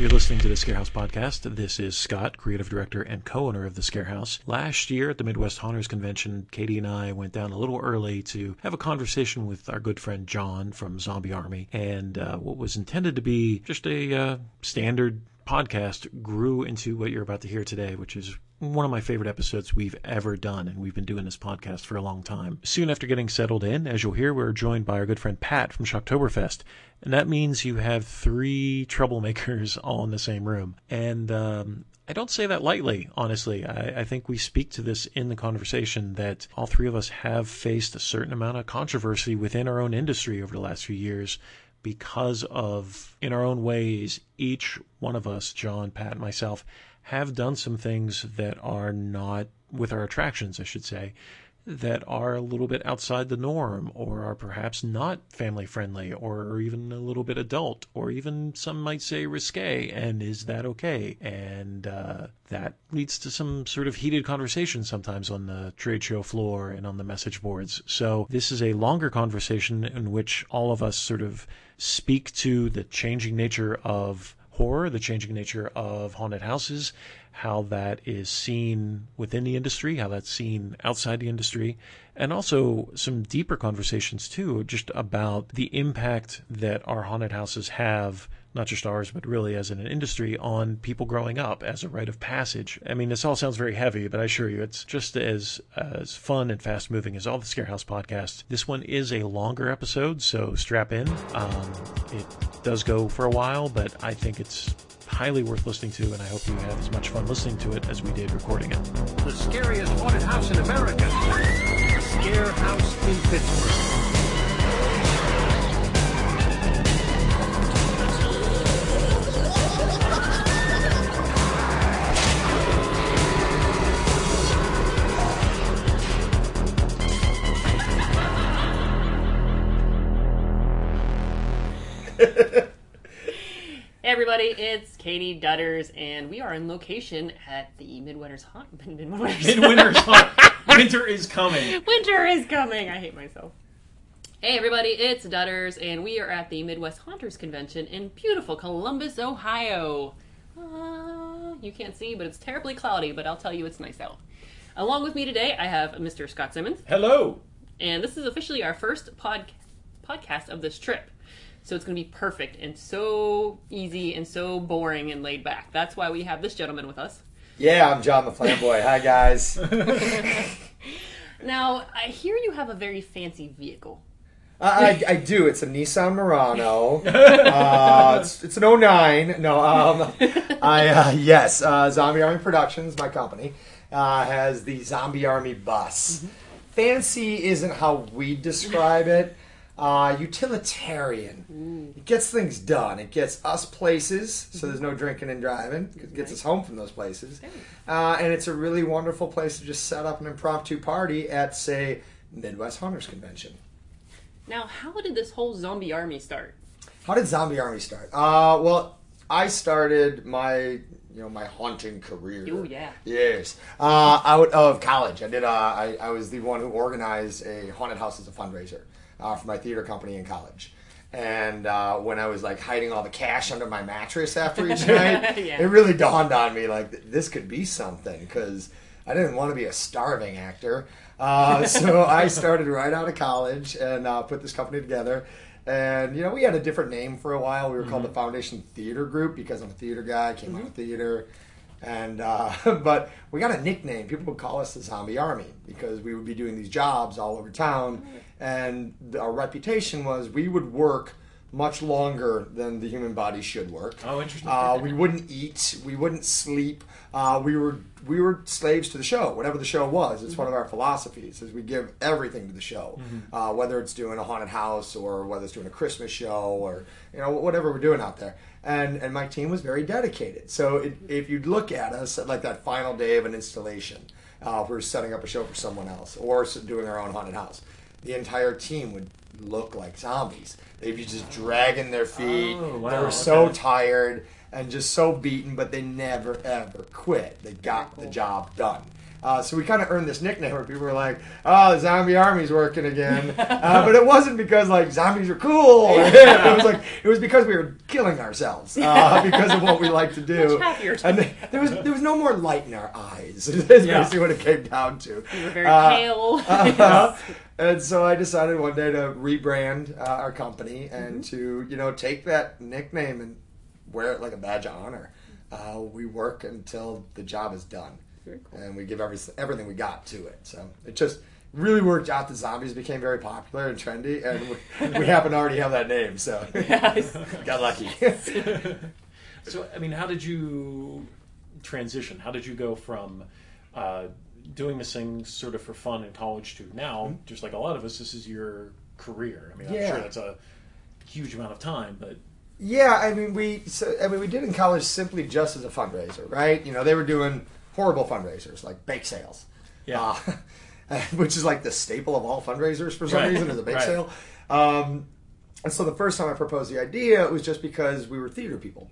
You're listening to the Scarehouse Podcast. This is Scott, creative director and co-owner of the Scarehouse. Last year at the Midwest Haunters Convention, Katie and I went down a little early to have a conversation with our good friend John from Zombie Army, and uh, what was intended to be just a uh, standard podcast grew into what you're about to hear today, which is one of my favorite episodes we've ever done, and we've been doing this podcast for a long time. Soon after getting settled in, as you'll hear, we're joined by our good friend Pat from Shocktoberfest, and that means you have three troublemakers all in the same room. And um, I don't say that lightly, honestly. I, I, think we speak to this in the conversation that all three of us have faced a certain amount of controversy within our own industry over the last few years because of, in our own ways, each one of us, John, Pat, and myself, have done some things that are not, with our attractions, I should say, that are a little bit outside the norm or are perhaps not family friendly or even a little bit adult or even some might say risque. And is that okay? And uh, that leads to some sort of heated conversation sometimes on the trade show floor and on the message boards. So this is a longer conversation in which all of us sort of speak to the changing nature of horror, the changing nature of haunted houses, how that is seen within the industry, how that's seen outside the industry, and also some deeper conversations too, just about the impact that our haunted houses have not just ours, but really as an industry, on people growing up as a rite of passage. I mean, this all sounds very heavy, but I assure you, it's just as as fun and fast moving as all the Scarehouse podcasts. This one is a longer episode, so strap in. Um, it does go for a while, but I think it's highly worth listening to, and I hope you have as much fun listening to it as we did recording it. The scariest haunted house in America, Scare House in Pittsburgh. Everybody, it's Katie Dutters, and we are in location at the Midwinter's Haunt. Midwinter's, Midwinter's Haunt. Winter is coming. Winter is coming. I hate myself. Hey everybody, it's Dutters, and we are at the Midwest Haunters Convention in beautiful Columbus, Ohio. Uh, you can't see, but it's terribly cloudy, but I'll tell you it's nice out. Along with me today, I have Mr. Scott Simmons. Hello. And this is officially our first pod- podcast of this trip. So it's going to be perfect and so easy and so boring and laid back. That's why we have this gentleman with us. Yeah, I'm John the Flamboy. Hi, guys. now, I hear you have a very fancy vehicle. I, I, do. It's a Nissan Murano. Uh, it's, it's, an 09. No, um, I uh, yes. Uh, Zombie Army Productions, my company, uh, has the Zombie Army bus. Mm-hmm. Fancy isn't how we describe it. Uh, utilitarian. Mm. It gets things done. It gets us places, so there's no drinking and driving. It gets us home from those places. Uh, and it's a really wonderful place to just set up an impromptu party at, say, Midwest Haunters Convention. Now, how did this whole zombie army start? How did Zombie Army start? Uh, well, I started my you know my haunting career. Oh yeah. Yes. Uh, out of college, I did. Uh, I, I was the one who organized a haunted house as a fundraiser uh, for my theater company in college. And uh, when I was like hiding all the cash under my mattress after each night, yeah. it really dawned on me like this could be something because I didn't want to be a starving actor. Uh, so I started right out of college and uh, put this company together. And you know, we had a different name for a while. We were mm-hmm. called the Foundation Theater Group because I'm a theater guy. Came mm-hmm. out of theater. And uh, but we got a nickname. People would call us the Zombie Army because we would be doing these jobs all over town, and our reputation was we would work much longer than the human body should work. Oh, interesting. Uh, we wouldn't eat. We wouldn't sleep. Uh, we were we were slaves to the show, whatever the show was. It's mm-hmm. one of our philosophies is we give everything to the show, mm-hmm. uh, whether it's doing a haunted house or whether it's doing a Christmas show or you know whatever we're doing out there. And and my team was very dedicated. So it, if you'd look at us at like that final day of an installation, uh, we are setting up a show for someone else or doing our own haunted house, the entire team would look like zombies. They'd be just dragging their feet. Oh, wow. They were so okay. tired and just so beaten, but they never ever quit. They got the job done. Uh, so we kind of earned this nickname where people were like, "Oh, the zombie army's working again," uh, but it wasn't because like zombies are cool. it was like it was because we were killing ourselves uh, because of what we like to do. And there was there was no more light in our eyes. Is Yeah. basically what it came down to. You were very Uh, pale. uh, and so I decided one day to rebrand uh, our company and to you know take that nickname and wear it like a badge of honor. Uh, we work until the job is done, Very cool. and we give every, everything we got to it. So it just really worked out. The zombies became very popular and trendy, and we, we happen to already have that name, so Yes. got lucky. So, I mean, how did you transition? How did you go from uh, doing this thing sort of for fun in college to now, just like a lot of us, this is your career? I mean, I'm sure that's a huge amount of time, but Yeah, I mean we so, I mean we did in college simply just as a fundraiser, right? You know, they were doing horrible fundraisers like bake sales. Yeah. Uh, which is like the staple of all fundraisers for some Right, reason is a bake right. sale. Um, and so the first time I proposed the idea, it was just because we were theater people.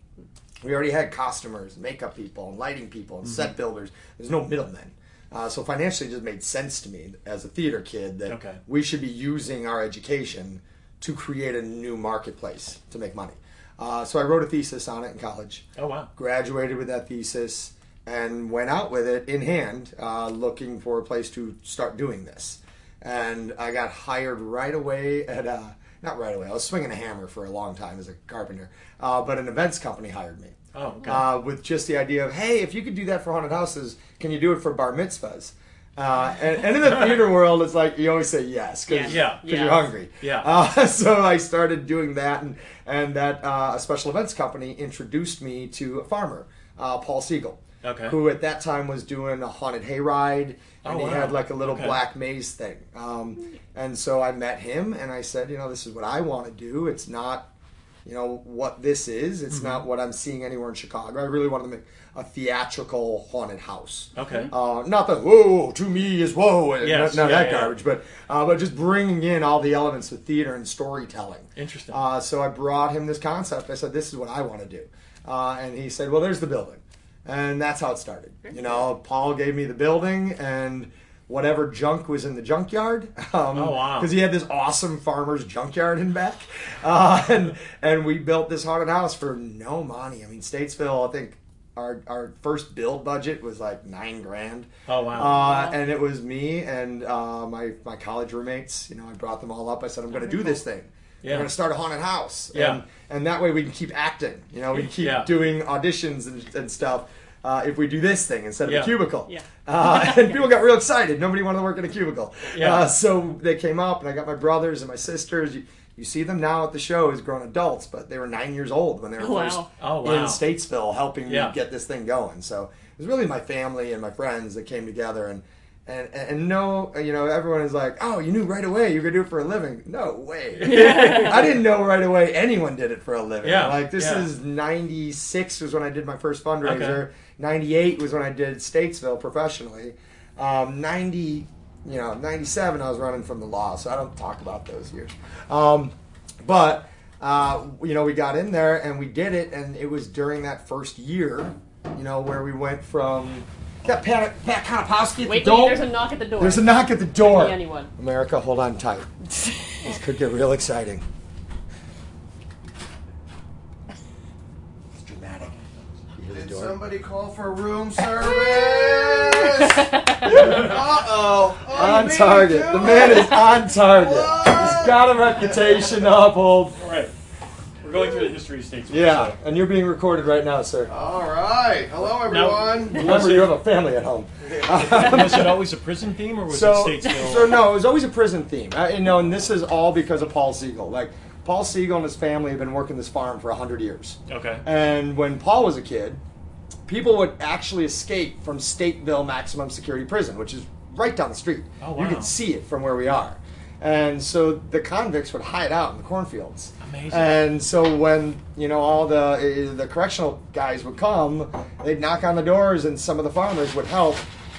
We already had costumers, makeup people, and lighting people, and Mm-hmm. set builders. There's no middlemen. Uh, so financially, it just made sense to me as a theater kid that Okay. we should be using our education to create a new marketplace to make money. Uh, so I wrote a thesis on it in college oh wow, graduated with that thesis and went out with it in hand uh, looking for a place to start doing this and i got hired right away at uh, not right away i was swinging a hammer for a long time as a carpenter uh, but an events company hired me oh okay, uh, with just the idea of hey if you could do that for haunted houses can you do it for bar mitzvahs uh, and, and in the theater world it's like you always say yes because Yeah. Yeah. you're hungry Yeah. uh, so I started doing that, and and that uh, a special events company introduced me to a farmer, uh, Paul Siegel, Okay. who at that time was doing a haunted hayride, and Oh, he wow. had like a little Okay. black maze thing. Um, and so I met him, and I said, you know, this is what I want to do. It's not. You know what this is? It's Mm-hmm. not what I'm seeing anywhere in Chicago. I really wanted to make a theatrical haunted house. okay, Uh, not the whoa to me is whoa, and Yes, not, not yeah, that yeah. garbage, but uh, but just bringing in all the elements of theater and storytelling. interesting. Uh, so I brought him this concept. I said, "This is what I want to do," uh, and he said, "Well, there's the building," and that's how it started. You know, Paul gave me the building and whatever junk was in the junkyard. Um, Oh, wow. Because he had this awesome farmer's junkyard in back, uh, and and we built this haunted house for no money. I mean, Statesville, I think. Our, our first build budget was like nine grand. Oh, wow. Uh, and it was me and uh, my my college roommates. You know, I brought them all up. I said, I'm going to do this thing. Yeah. We're going to start a haunted house. Yeah. And, and that way we can keep acting. You know, we can keep Yeah. doing auditions and, and stuff. Uh, if we do this thing instead of Yeah. a cubicle, Yeah. uh, and people got real excited. Nobody wanted to work in a cubicle, Yeah. uh, so they came up, and I got my brothers and my sisters. You, you see them now at the show as grown adults, but they were nine years old when they were Oh, wow. first Oh, in. Statesville helping Yeah. me get this thing going. So it was really my family and my friends that came together and and and no, you know, everyone is like, "Oh, you knew right away you could do it for a living." No way. I didn't know right away anyone did it for a living. Yeah, Like this yeah. is '96 was when I did my first fundraiser. Okay. '98 was when I did Statesville professionally. Um, '90, you know, '97 I was running from the law, so I don't talk about those years. Um, but uh, you know, we got in there and we did it, and it was during that first year, you know, where we went from got Pat, Pat Konopelski at Wait, the wait, door. there's a knock at the door. There's a knock at the door. Anyone. America, hold on tight. this could get real exciting. It's dramatic. You the Did door? somebody call for room service? uh oh. on target. The man is on target. He's got a reputation to uphold. All right, we're going through the history of states. Yeah, and you're being recorded right now, sir. All right. Hello, everyone. Remember, you have a family at home. was it always a prison theme, or was so, it Statesville? so no, it was always a prison theme. Uh, you know, and this is all because of Paul Siegel. Like Paul Siegel and his family have been working this farm for hundred years. Okay. And when Paul was a kid, people would actually escape from Stateville Maximum Security Prison, which is right down the street. Oh, wow. You can see it from where we are. And so the convicts would hide out in the cornfields. Amazing. And so when you know all the uh, the correctional guys would come, they'd knock on the doors, and some of the farmers would help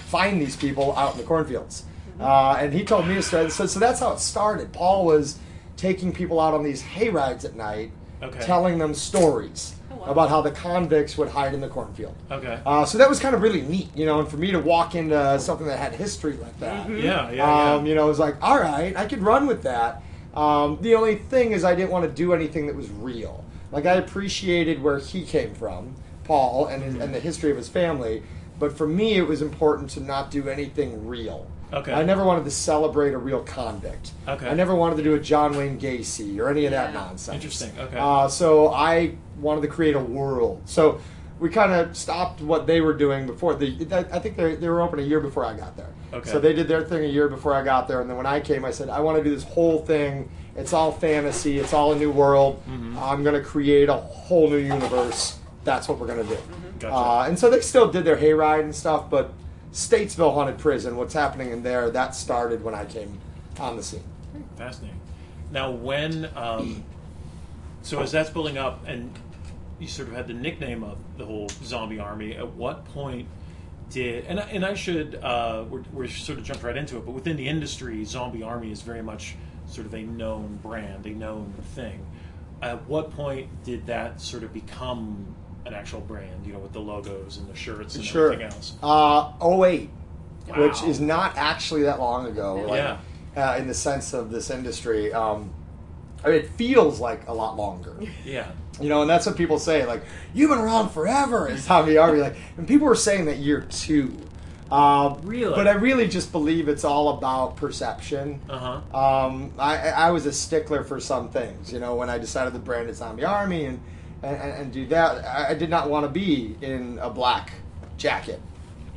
find these people out in the cornfields. Uh, and he told me a story. So, so that's how it started. Paul was taking people out on these hay rides at night, Okay. telling them stories. Wow. about how the convicts would hide in the cornfield. Okay. Uh, so that was kind of really neat, you know, and for me to walk into something that had history like that, yeah, yeah, um, yeah. you know, it was like, all right, I could run with that. Um, the only thing is, I didn't want to do anything that was real. Like I appreciated where he came from, Paul, and his, and the history of his family. But for me, it was important to not do anything real. Okay. I never wanted to celebrate a real convict. Okay. I never wanted to do a John Wayne Gacy or any of that nonsense. Interesting, okay. Uh, so I wanted to create a world. So we kind of stopped what they were doing before. The, I think they, they were open a year before I got there. Okay. So they did their thing a year before I got there, and then when I came, I said I want to do this whole thing. It's all fantasy. It's all a new world. Mm-hmm. I'm going to create a whole new universe. That's what we're going to do. Gotcha. Uh, and so they still did their hayride and stuff, but Statesville Haunted Prison, what's happening in there, that started when I came on the scene. Fascinating. Now, when um, so as that's building up, and you sort of had the nickname of the whole zombie army. At what point did and I, and I should uh, we're, we're sort of jumped right into it, but within the industry, zombie army is very much sort of a known brand, a known thing. At what point did that sort of become an actual brand? You know, with the logos and the shirts and Sure. everything else. Uh, 08, which is not actually that long ago. Like, Yeah. Uh, in the sense of this industry, um, I mean, it feels like a lot longer. Yeah. You know, and that's what people say. Like, you've been around forever as Zombie Army. Like, and people were saying that year two. Uh, Really? But I really just believe it's all about perception. Uh huh. Um, I, I was a stickler for some things. You know, when I decided to brand it Zombie Army and, and, and do that, I, I did not want to be in a black jacket.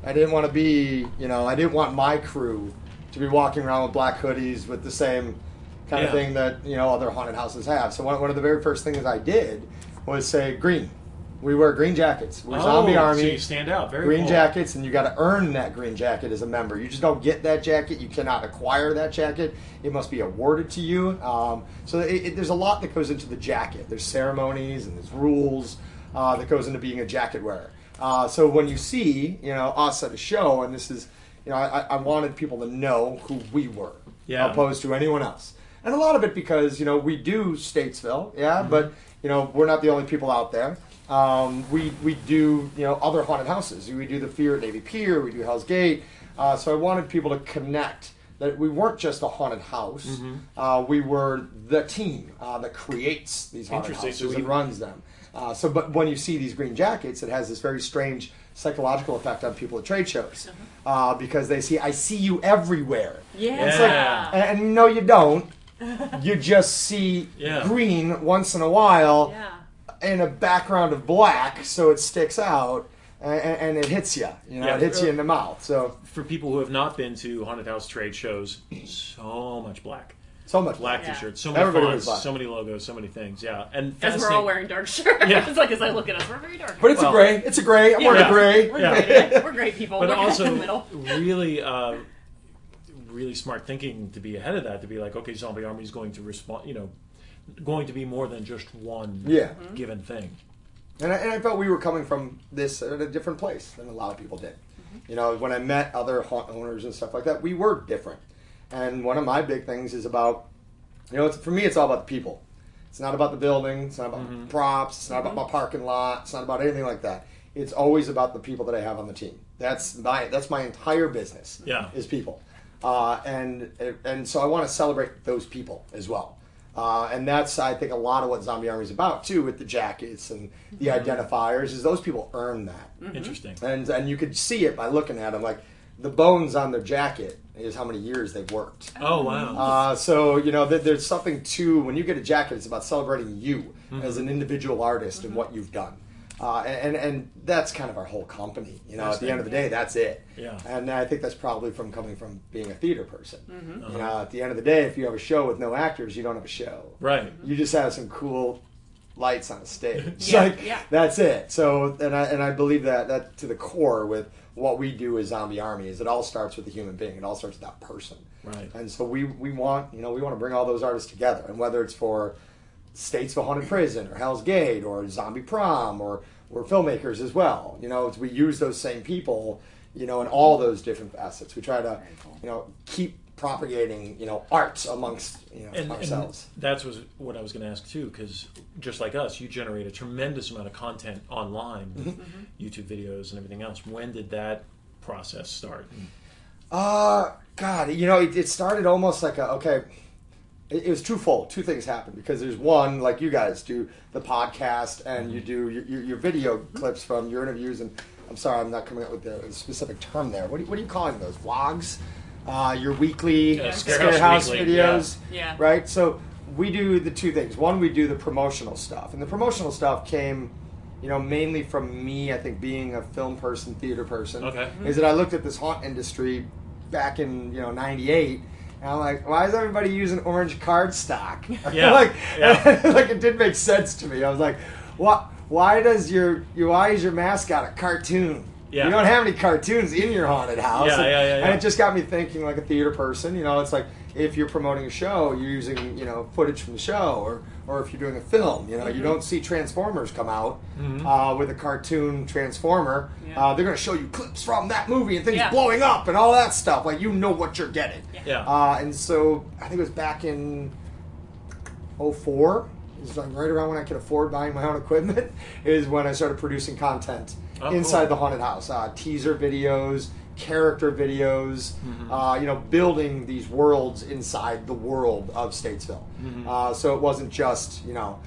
I didn't want to be, you know, I didn't want my crew to be walking around with black hoodies with the same kind of thing that, you know, other haunted houses have. So one, one of the very first things I did was say green. We wear green jackets. We're Zombie Oh, Army So you stand out. Very green cool. jackets and you got to earn that green jacket as a member you just don't get that jacket you cannot acquire that jacket it must be awarded to you um, so it, it, there's a lot that goes into the jacket there's ceremonies and there's rules uh, that goes into being a jacket wearer uh, so when you see you know us at a show and this is you know i, I wanted people to know who we were Yeah. opposed to anyone else and a lot of it because you know we do statesville yeah Mm-hmm. but you know we're not the only people out there um, we we do you know other haunted houses we do the fear at navy pier we do hell's gate uh, so i wanted people to connect that we weren't just a haunted house Mm-hmm. uh, we were the team uh, that creates these haunted houses So and runs them uh, so but when you see these green jackets it has this very strange psychological effect on people at trade shows uh, because they see i see you everywhere Yeah. it's like, and, and no, you don't. You just see Yeah. green once in a while yeah. In a background of black, so it sticks out and, and it hits you. You know, Yeah. it hits you in the mouth. So For people who have not been to haunted house trade shows, so much black. so much Black Yeah. t-shirts, so many fonts, so many logos, so many things. Yeah, and As we're all wearing dark shirts. Yeah. it's like as I look at us, we're very dark. But it's Well- a gray. It's a gray. I'm wearing Yeah. a gray. We're, Yeah. great. we're great people. but we're also in the really, uh, really smart thinking to be ahead of that. To be like, okay, Zombie Army is going to respond. You know, going to be more than just one Yeah. Mm-hmm. given thing. And I, and I felt we were coming from this at a different place than a lot of people did. Mm-hmm. You know, when I met other haunt owners and stuff like that, we were different. And one of my big things is about, you know, it's, for me, it's all about the people. It's not about the building. It's not about mm-hmm. props. It's not about my parking lot. It's not about anything like that. It's always about the people that I have on the team. That's my that's my entire business. Yeah. is people, uh, and and so I want to celebrate those people as well. Uh, and that's I think a lot of what Zombie Army is about too, with the jackets and the identifiers. Is those people earn that, Interesting. and and you could see it by looking at them. Like the bones on their jacket is how many years they've worked. Oh wow. Uh, so you know, th- there's something to when you get a jacket. It's about celebrating you Mm-hmm. as an individual artist and what you've done, uh, and and that's kind of our whole company. You know, at the end of the day, that's it. Yeah. And I think that's probably from coming from being a theater person. Mm-hmm. You know, at the end of the day, if you have a show with no actors, you don't have a show. right. You just have some cool lights on a stage. Yeah, like yeah. that's it. So and I and I believe that that to the core with what we do as Zombie Army is it all starts with the human being. It all starts with that person. Right. And so we we want you know we want to bring all those artists together, and whether it's for Statesville Haunted Prison or Hell's Gate or Zombie Prom or we're filmmakers as well. You know, we use those same people. You know, in all those different facets, we try to you know keep propagating, you know, arts amongst you know And, and ourselves. that's was what I was going to ask too, because just like us, you generate a tremendous amount of content online, with YouTube videos and everything else. When did that process start? Uh, God, you know, it, it started almost like a okay. It, it was twofold. Two things happened because there's one, like you guys do the podcast and you do your, your, your video clips from your interviews. And I'm sorry, I'm not coming up with the specific term there. What, do what are you calling those? Vlogs? Uh, your weekly Yeah, Scarehouse Scarehouse Weekly, videos, yeah. Yeah. right? So we do the two things. One, we do the promotional stuff, and the promotional stuff came, you know, mainly from me. I think being a film person, theater person, Okay. is that I looked at this haunt industry back in you know '98. And I'm like, why is everybody using orange cardstock? Yeah, like, yeah. like it did make sense to me. I was like, what? Why does your, your why is your mascot a cartoon? Yeah. You don't have any cartoons in your haunted house. Yeah, and, yeah, yeah, and it just got me thinking like a theater person. You know, it's like if you're promoting a show, you're using you know footage from the show, or or if you're doing a film, you know, Mm-hmm. you don't see Transformers come out uh, with a cartoon Transformer. Yeah. Uh, they're going to show you clips from that movie and things Yeah. blowing up and all that stuff. Like you know what you're getting. Yeah. Uh, and so I think it was back in 04. It was like right around when I could afford buying my own equipment. Is when I started producing content Oh, inside cool. the haunted house, uh, teaser videos, character videos. Mm-hmm. Uh, you know, building these worlds inside the world of Statesville. Mm-hmm. Uh, so it wasn't just you know.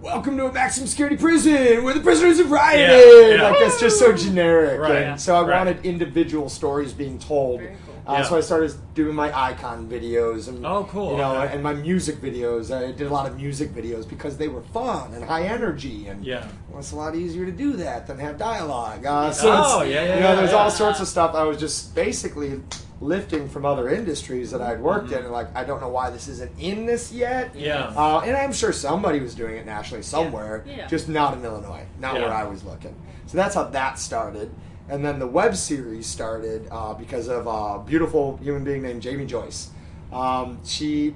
Welcome to a maximum security prison where the prisoners have rioted. Yeah, yeah. Like that's just so generic. Right, And so I right. wanted individual stories being told. Very cool. Uh, Yeah. So I started doing my icon videos and Oh, cool, you know, okay. and my music videos. I did a lot of music videos because they were fun and high energy, and Yeah. well, it's a lot easier to do that than have dialogue. Uh, so Oh, yeah, yeah, you know, yeah, there's yeah. all sorts of stuff. I was just basically lifting from other industries that I'd worked Mm-hmm. in, and like I don't know why this isn't in this yet. Yeah. Uh, and I'm sure somebody was doing it nationally somewhere, Yeah. just not in Illinois, not Yeah. where I was looking. So that's how that started. And then the web series started uh, because of a beautiful human being named Jamie Joyce. Um, she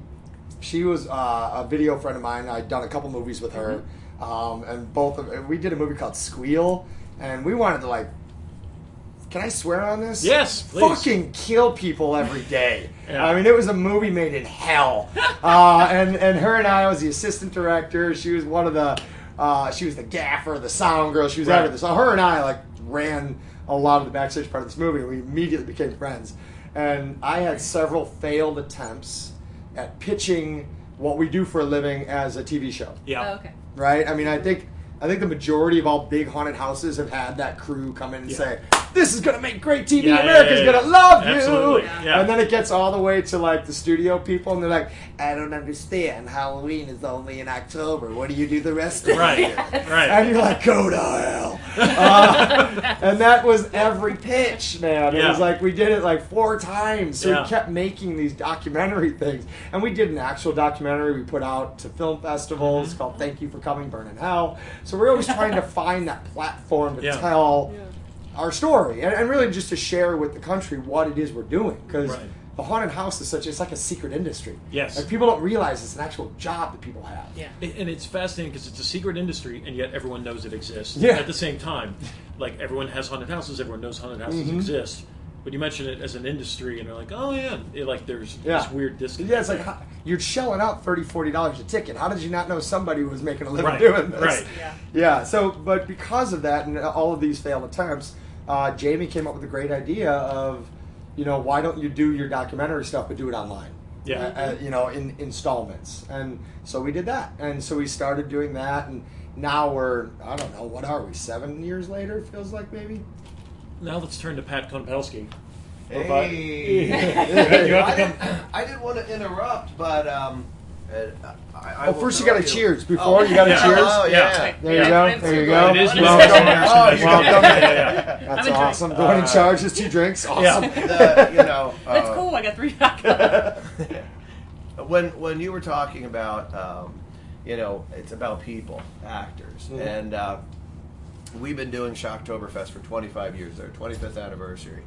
she was uh, a video friend of mine. I'd done a couple movies with her, um, and both of we did a movie called Squeal, and we wanted to like. Can I swear on this? Yes, please. Fucking kill people every day. Yeah. I mean, it was a movie made in hell. uh, and and her and I I was the assistant director. She was one of the. Uh, she was the gaffer, the sound girl. She was Right. everything. So her and I like ran a lot of the backstage part of this movie. We immediately became friends. And I had several failed attempts at pitching what we do for a living as a TV show Yeah. Oh, okay. right? I mean, I think I think the majority of all big haunted houses have had that crew come in and Yeah. say, "This is going to make great TV. Yeah, America's yeah, to love Absolutely, you." And then it gets all the way to like the studio people, and they're like, "I don't understand. Halloween is only in October. What do you do the rest of the Right. year?" Right. And you're like, "Go to hell." Uh, and that was every pitch, man. It was like we did it like four times. So we kept making these documentary things. And we did an actual documentary we put out to film festivals Mm-hmm. called Thank You for Coming, Burn in Hell. So we're always trying to find that platform to Yeah. tell our story and, and really just to share with the country what it is we're doing. Because Right. the haunted house is such, it's like a secret industry. Yes. Like people don't realize it's an actual job that people have. Yeah. And and it's fascinating because it's a secret industry, and yet everyone knows it exists. Yeah. At the same time, like everyone has haunted houses, everyone knows haunted houses Mm-hmm. exist. But you mention it as an industry, and they're like, "Oh yeah," It- like there's Yeah. this weird disconnect. Yeah, it's like how, you're shelling out 30 $40 a ticket. How did you not know somebody was making a living Right, doing this? right. Yeah. Yeah, so, but because of that and all of these failed attempts, uh, Jamie came up with a great idea of, you know, why don't you do your documentary stuff but do it online? Yeah. Uh, uh, you know, in installments. And so we did that. And so we started doing that. And now we're, I don't know, what are we, seven years later, feels like maybe? Now let's turn to Pat Konopelski. Hey. You I, didn't, I didn't want to interrupt, but um, uh, I, I Oh, first you got to cheers. Before Oh. you got to Yeah. cheers. Oh yeah. Yeah. There you go. There you go. It is welcome. Oh, That's welcome. Yeah, yeah, yeah. That's I'm awesome. The one in Uh, charge is two drinks. Awesome. The, you know. That's uh, cool. I got three back. when when you were talking about um, you know it's about people actors Mhm. and uh, we've been doing shocktoberfest for 25 years their 25th anniversary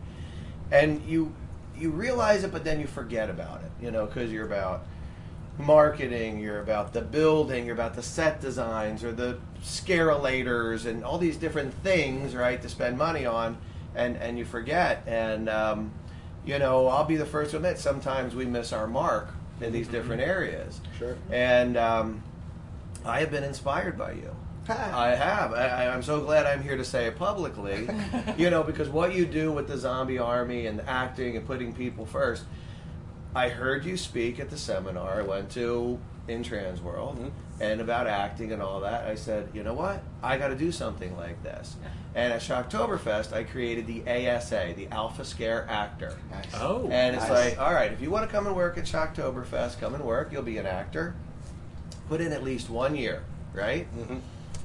and you you realize it but then you forget about it you know because you're about marketing you're about the building you're about the set designs or the scarelators and all these different things right to spend money on and and you forget and um, you know, I'll be the first to admit sometimes we miss our mark in these different areas. Sure. And um, I have been inspired by you. I have. I, I- I'm so glad I'm here to say it publicly. you know, because what you do with the zombie army and acting and putting people first. I heard you speak at the seminar I went to in Transworld and about acting and all that. I said, you know what? I got to do something like this. And at Shocktoberfest, I created the ASA, the Alpha Scare Actor. Nice. Oh. And it's Nice. like, all right, if you want to come and work at Shocktoberfest, come and work. You'll be an actor. Put in at least one year, right? Mhm.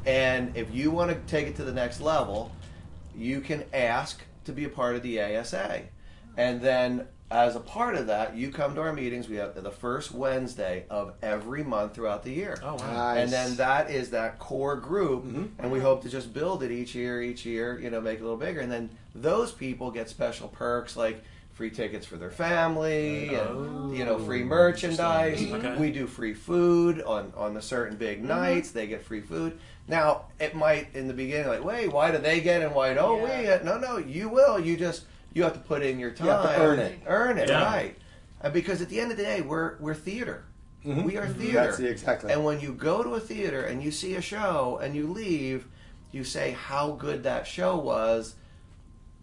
And if you want to take it to the next level, you can ask to be a part of the ASA. And then, as a part of that, you come to our meetings. We have the first Wednesday of every month throughout the year. Oh, wow. Nice. And then that is that core group, Mhm. and we hope to just build it each year, each year, you know, make it a little bigger. And then those people get special perks like free tickets for their family, and you know, free merchandise. Okay. We do free food on on the certain big nights. They get free food. Now it might in the beginning like, wait, why do they get and why don't we? Yeah. get? No, no, you will. You just you have to put in your time. You have to earn it. Earn it, Yeah. right? And because at the end of the day, we're we're theater. Mhm. We are theater. That's the exactly. And when you go to a theater and you see a show and you leave, you say how good that show was.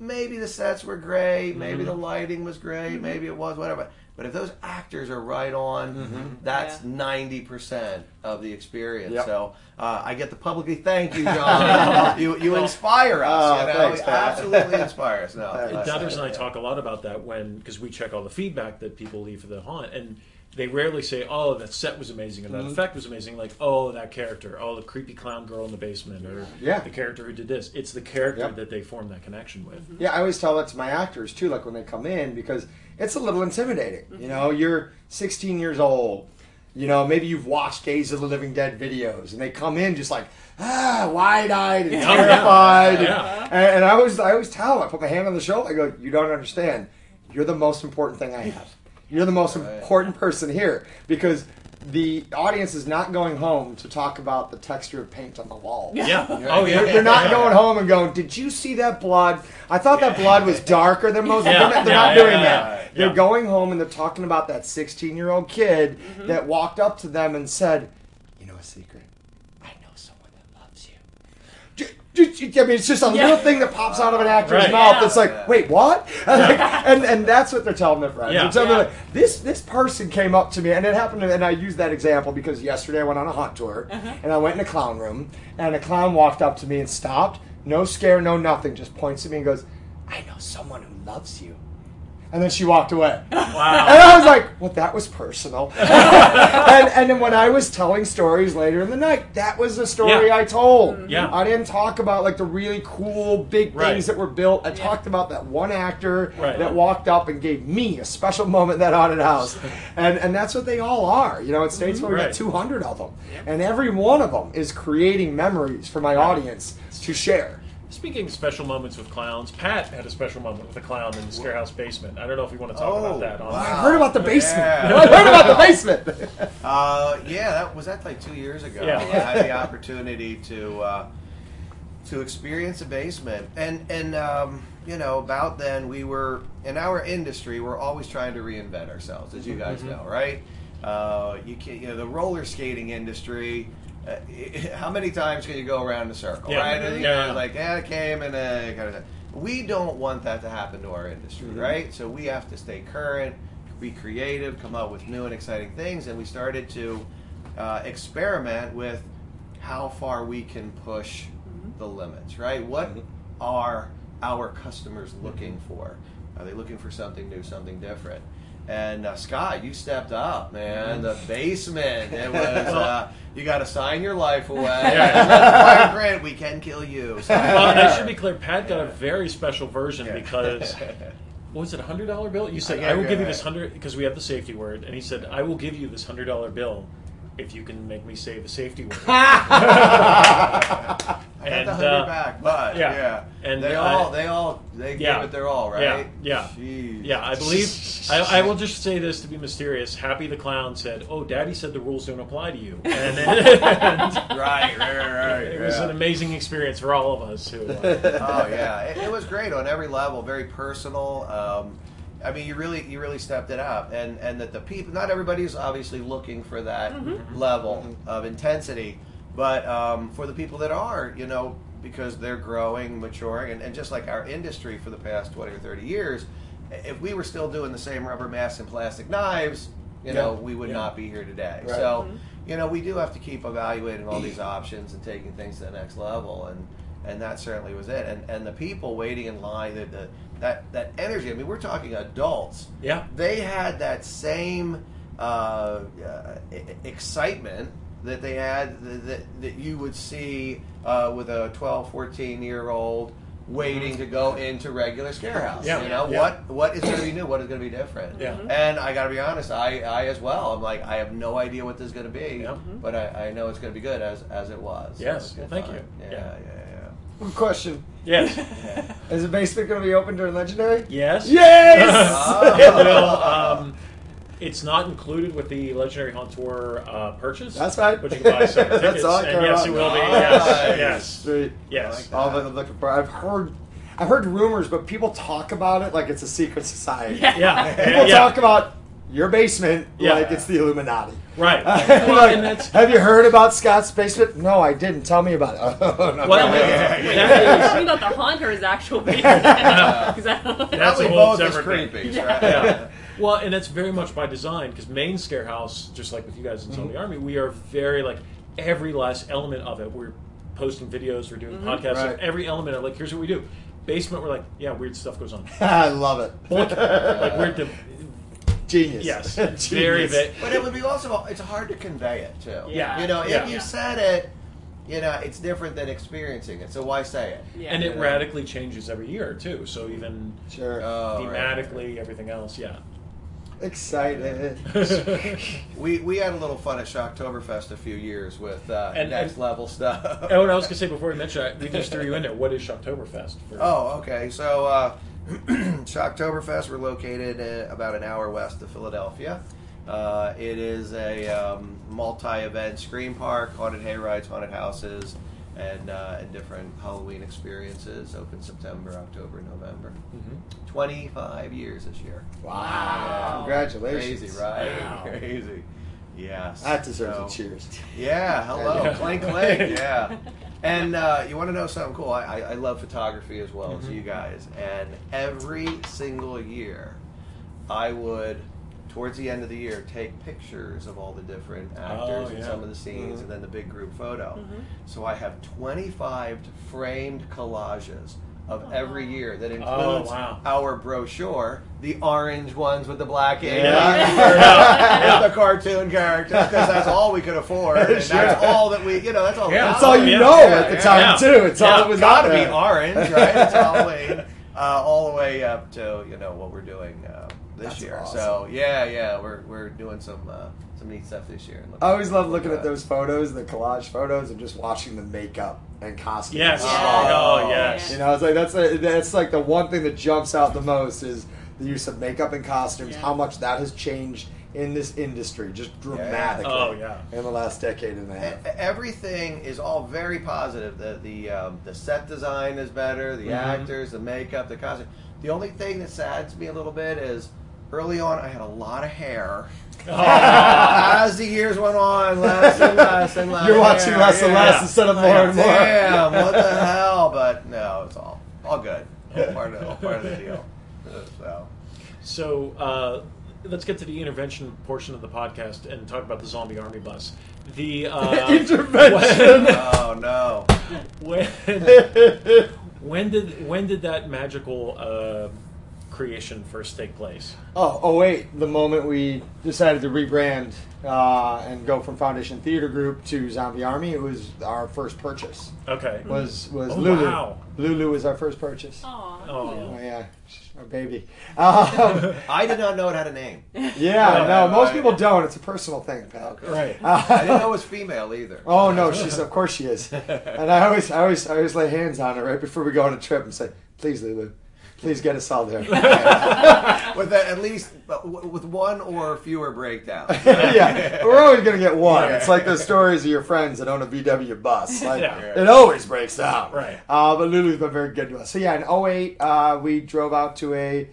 Maybe the sets were great, maybe the lighting was great, maybe it was whatever. But if those actors are right on, that's Yeah. ninety percent of the experience. Yep. So uh, I get to publicly thank you, John. you you inspire us. Oh, you know? thanks, You absolutely inspire us. No, Thanks. Dutters and I yeah. talk a lot about that when because we check all the feedback that people leave for the haunt, and they rarely say, "Oh, that set was amazing," and that Mhm. effect was amazing. Like, "Oh, that character, oh, the creepy clown girl in the basement," or Yeah. the character who did this. It's the character Yep. that they form that connection with. Yeah, I always tell that to my actors too, like when they come in, because it's a little intimidating. You know, you're 16 years old. You know, maybe you've watched Days of the Living Dead videos, and they come in just like ah, wide-eyed and Yeah. terrified. Yeah. And, and I always, I always tell them, I put my hand on the shoulder, I go, "You don't understand. You're the most important thing I have. You're the most Right. important person here because." The audience is not going home to talk about the texture of paint on the wall. Yeah. Oh, yeah. They're, they're not going home and going, Did you see that blood? I thought that blood was darker than most. Yeah, They're not, they're yeah, not yeah, doing yeah, that. yeah. They're Yeah. going home and they're talking about that 16 year old kid mm-hmm. that walked up to them and said, You know a secret? I know someone that loves you. J- j- j- I mean, it's just a Yeah. little thing that pops out of an actor's Right. mouth Yeah. that's like, wait, what? And, like, and and that's what they're telling their friends. Yeah. They're telling Yeah. them, like, this this person came up to me, and it happened. To, and I use that example because yesterday I went on a hunt tour, uh-huh. and I went in a clown room, and a clown walked up to me and stopped, no scare, no nothing, just points at me and goes, "I know someone who loves you." And then she walked away. Wow. And I was like, well, that was personal. and, and then when I was telling stories later in the night, that was the story Yeah. I told. Mm-hmm. Yeah. I didn't talk about like the really cool big Right. things that were built. I talked about that one actor Right. that walked up and gave me a special moment in that haunted house. And and that's what they all are. You know, at Statesville mm-hmm. we Right. got 200 of them. And every one of them is creating memories for my audience to share. Speaking of special moments with clowns, Pat had a special moment with a clown in the Scarehouse basement. I don't know if you want to talk Oh, about that. On wow. I heard about the basement. Yeah. I heard about the basement. Uh, yeah, that was that like two years ago. Yeah. I had the opportunity to uh, to experience a basement, and and um, you know about then we were in our industry. We're always trying to reinvent ourselves, as you guys know, right? Uh, you can you know the roller skating industry. Uh, how many times can you go around in a circle, Yeah. right? And, you Yeah, know. Like yeah, it came and uh, kind of. We don't want that to happen to our industry, right? So we have to stay current, be creative, come up with new and exciting things, and we started to uh, experiment with how far we can push the limits, right? What are our customers looking for? Are they looking for something new, something different? And uh, Scott, you stepped up, man. The basement. It was. Uh, you got to sign your life away. Yeah. Fine print, we can kill you. well, I should be clear. Pat got a very special version Yeah. because what was it a hundred dollar bill? You said Yeah, I will yeah, give you this hundred because we have the safety word, and he said I will give you this hundred dollar bill if you can make me say the safety word. I got And, the hundred uh, back, but yeah. yeah, And they I- all, they all, they Yeah. gave it their all, Yeah, yeah. Jeez. Yeah, I believe. I, I will just say this to be mysterious. Happy the clown said, "Oh, Daddy said the rules don't apply to you," and, and Right, right, right. it was yeah. an amazing experience for all of us. Who, uh, oh yeah, it, it was great on every level. Very personal. Um, I mean, you really you really stepped it up, and and that the people, not everybody's obviously looking for that level of intensity, but um, for the people that are, you know, because they're growing, maturing, and, and just like our industry for the past twenty or thirty years, if we were still doing the same rubber masks and plastic knives, you know, Yeah. we would Yeah. not be here today. Right. So, you know, we do have to keep evaluating all these options and taking things to the next level, and and that certainly was it. And and the people waiting in line, the, the that that energy. I mean, we're talking adults. Yeah. They had that same uh, uh, excitement that they had that, that, that you would see uh, with a 12, 14 year old waiting to go into regular scare house. Yeah. You know Yeah. what what is going to be new? What is going to be different? Yeah. And I got to be honest, I, I as well. I'm like I have no idea what this is going to be, Yeah. but I, I know it's going to be good as as it was. So Yes. it's Well, thank fun. you. Yeah, Yeah. yeah, One question: Yes. yeah. Is the basement going to be open during Legendary? Yes. Yes. It will. Um, it's not included with the Legendary Hauntour uh, purchase. That's right. But you can buy separate That's tickets. all I and care yes, about. it will be. Nice. Yes. Yes. Sweet. Yes. I All that I'm looking for. I've heard, I've heard rumors, but people talk about it like it's a secret society. Yeah. People yeah. talk about your basement Yeah. like it's the Illuminati. Right. Like, well, and have you heard about Scott's basement? No, I didn't. Tell me about it. Oh, no, well, no. that Wait, is- tell me about the haunter's actual basement. 'Cause I don't- That's Probably a whole both separate creepy. Yeah. Right? Yeah. Well, and that's very much by design because main scare house, just like with you guys in Mm-hmm. Zombie Army, we are very like every last element of it. We're posting videos, we're doing podcasts, Right. of every element of like here's what we do. Basement, we're like, yeah, weird stuff goes on. I love it. like we're the Genius. yes, Genius. very bit. But it would be also it's hard to convey it too. Yeah. You know, Yeah. if you said it, you know, it's different than experiencing it. So why say it? Yeah. and it Yeah. radically changes every year too. So even Sure. Oh, right. thematically, everything else, yeah. Excited. We we had a little fun at Shocktoberfest a few years with uh, And- next and- level stuff. oh, and I was gonna say before we mention it, we just threw you in there. What is Shocktoberfest? For, Oh, okay. So, uh, Shocktoberfest, we're located uh, about an hour west of Philadelphia. Uh, it is a um, multi-event scream park, haunted hayrides, haunted houses, and uh, and different Halloween experiences. Open September, October, November. Mhm. Twenty-five years this year. Wow. Congratulations. Crazy, right? Wow. Crazy. Yes. That deserves So- a cheers. yeah, hello, Yeah. clank clank. Yeah, and uh, you want to know something cool? I, I, I love photography as well Mm-hmm. as you guys, and every single year, I would, towards the end of the year, take pictures of all the different actors Oh, and yeah. some of the scenes, Mhm. and then the big group photo. Mm-hmm. So I have 25 framed collages of every year that Oh, includes wow. our brochure, the orange ones with the black ink, Yeah. with the cartoon characters, because that's all we could afford, and that's all that we, you know, that's all. Yeah. That's all you Yeah, know yeah, at the time yeah. too. It's all Yeah. that was Got to be orange, right? It's Halloween, uh, all the way up to you know what we're doing uh, this That's year. awesome. So yeah, yeah, we're we're doing some uh, some neat stuff this year. I always love looking at those photos, the collage photos, and just watching the makeup and costumes. Yes. Yeah. Oh, yes. You know, it's like that's a, that's like the one thing that jumps out the most is the use of makeup and costumes. Yeah. How much that has changed in this industry, just dramatically. Oh, yeah. In the last decade and a half. Everything is all very positive. The the um, the set design is better. The Mhm. actors, the makeup, the costume. The only thing that saddens me a little bit is early on I had a lot of hair. As the years went on, less and less and less. You're watching hair, less and yeah. less instead of more Like, and more. Damn, what the hell? But no, it's all all good. All part of all part of the deal. So. So uh, let's get to the intervention portion of the podcast and talk about the zombie army bus. The uh, Intervention. Oh no. When, when did when did that magical uh, creation first take place? Oh, oh wait! The moment we decided to rebrand uh, and go from Foundation Theater Group to Zombie Army, it was our first purchase. Okay. Was was Oh, Lulu? wow. Lulu was our first purchase. Aw, Oh. Oh yeah, she's our baby. Um, I did not know it had a name. yeah, no, most people don't. It's a personal thing, pal. Right. I didn't know it was female either. Oh no, she's of course she is. And I always, I always, I always lay hands on her right before we go on a trip and say, "Please, Lulu, please get us all there." with a, at least with one or fewer breakdowns. yeah, we're always gonna get one. It's like those stories of your friends that own a VW bus. Like Yeah. it always breaks down. Right. Uh, but Lulu's been very good to us. So yeah, in 08, uh, we drove out to a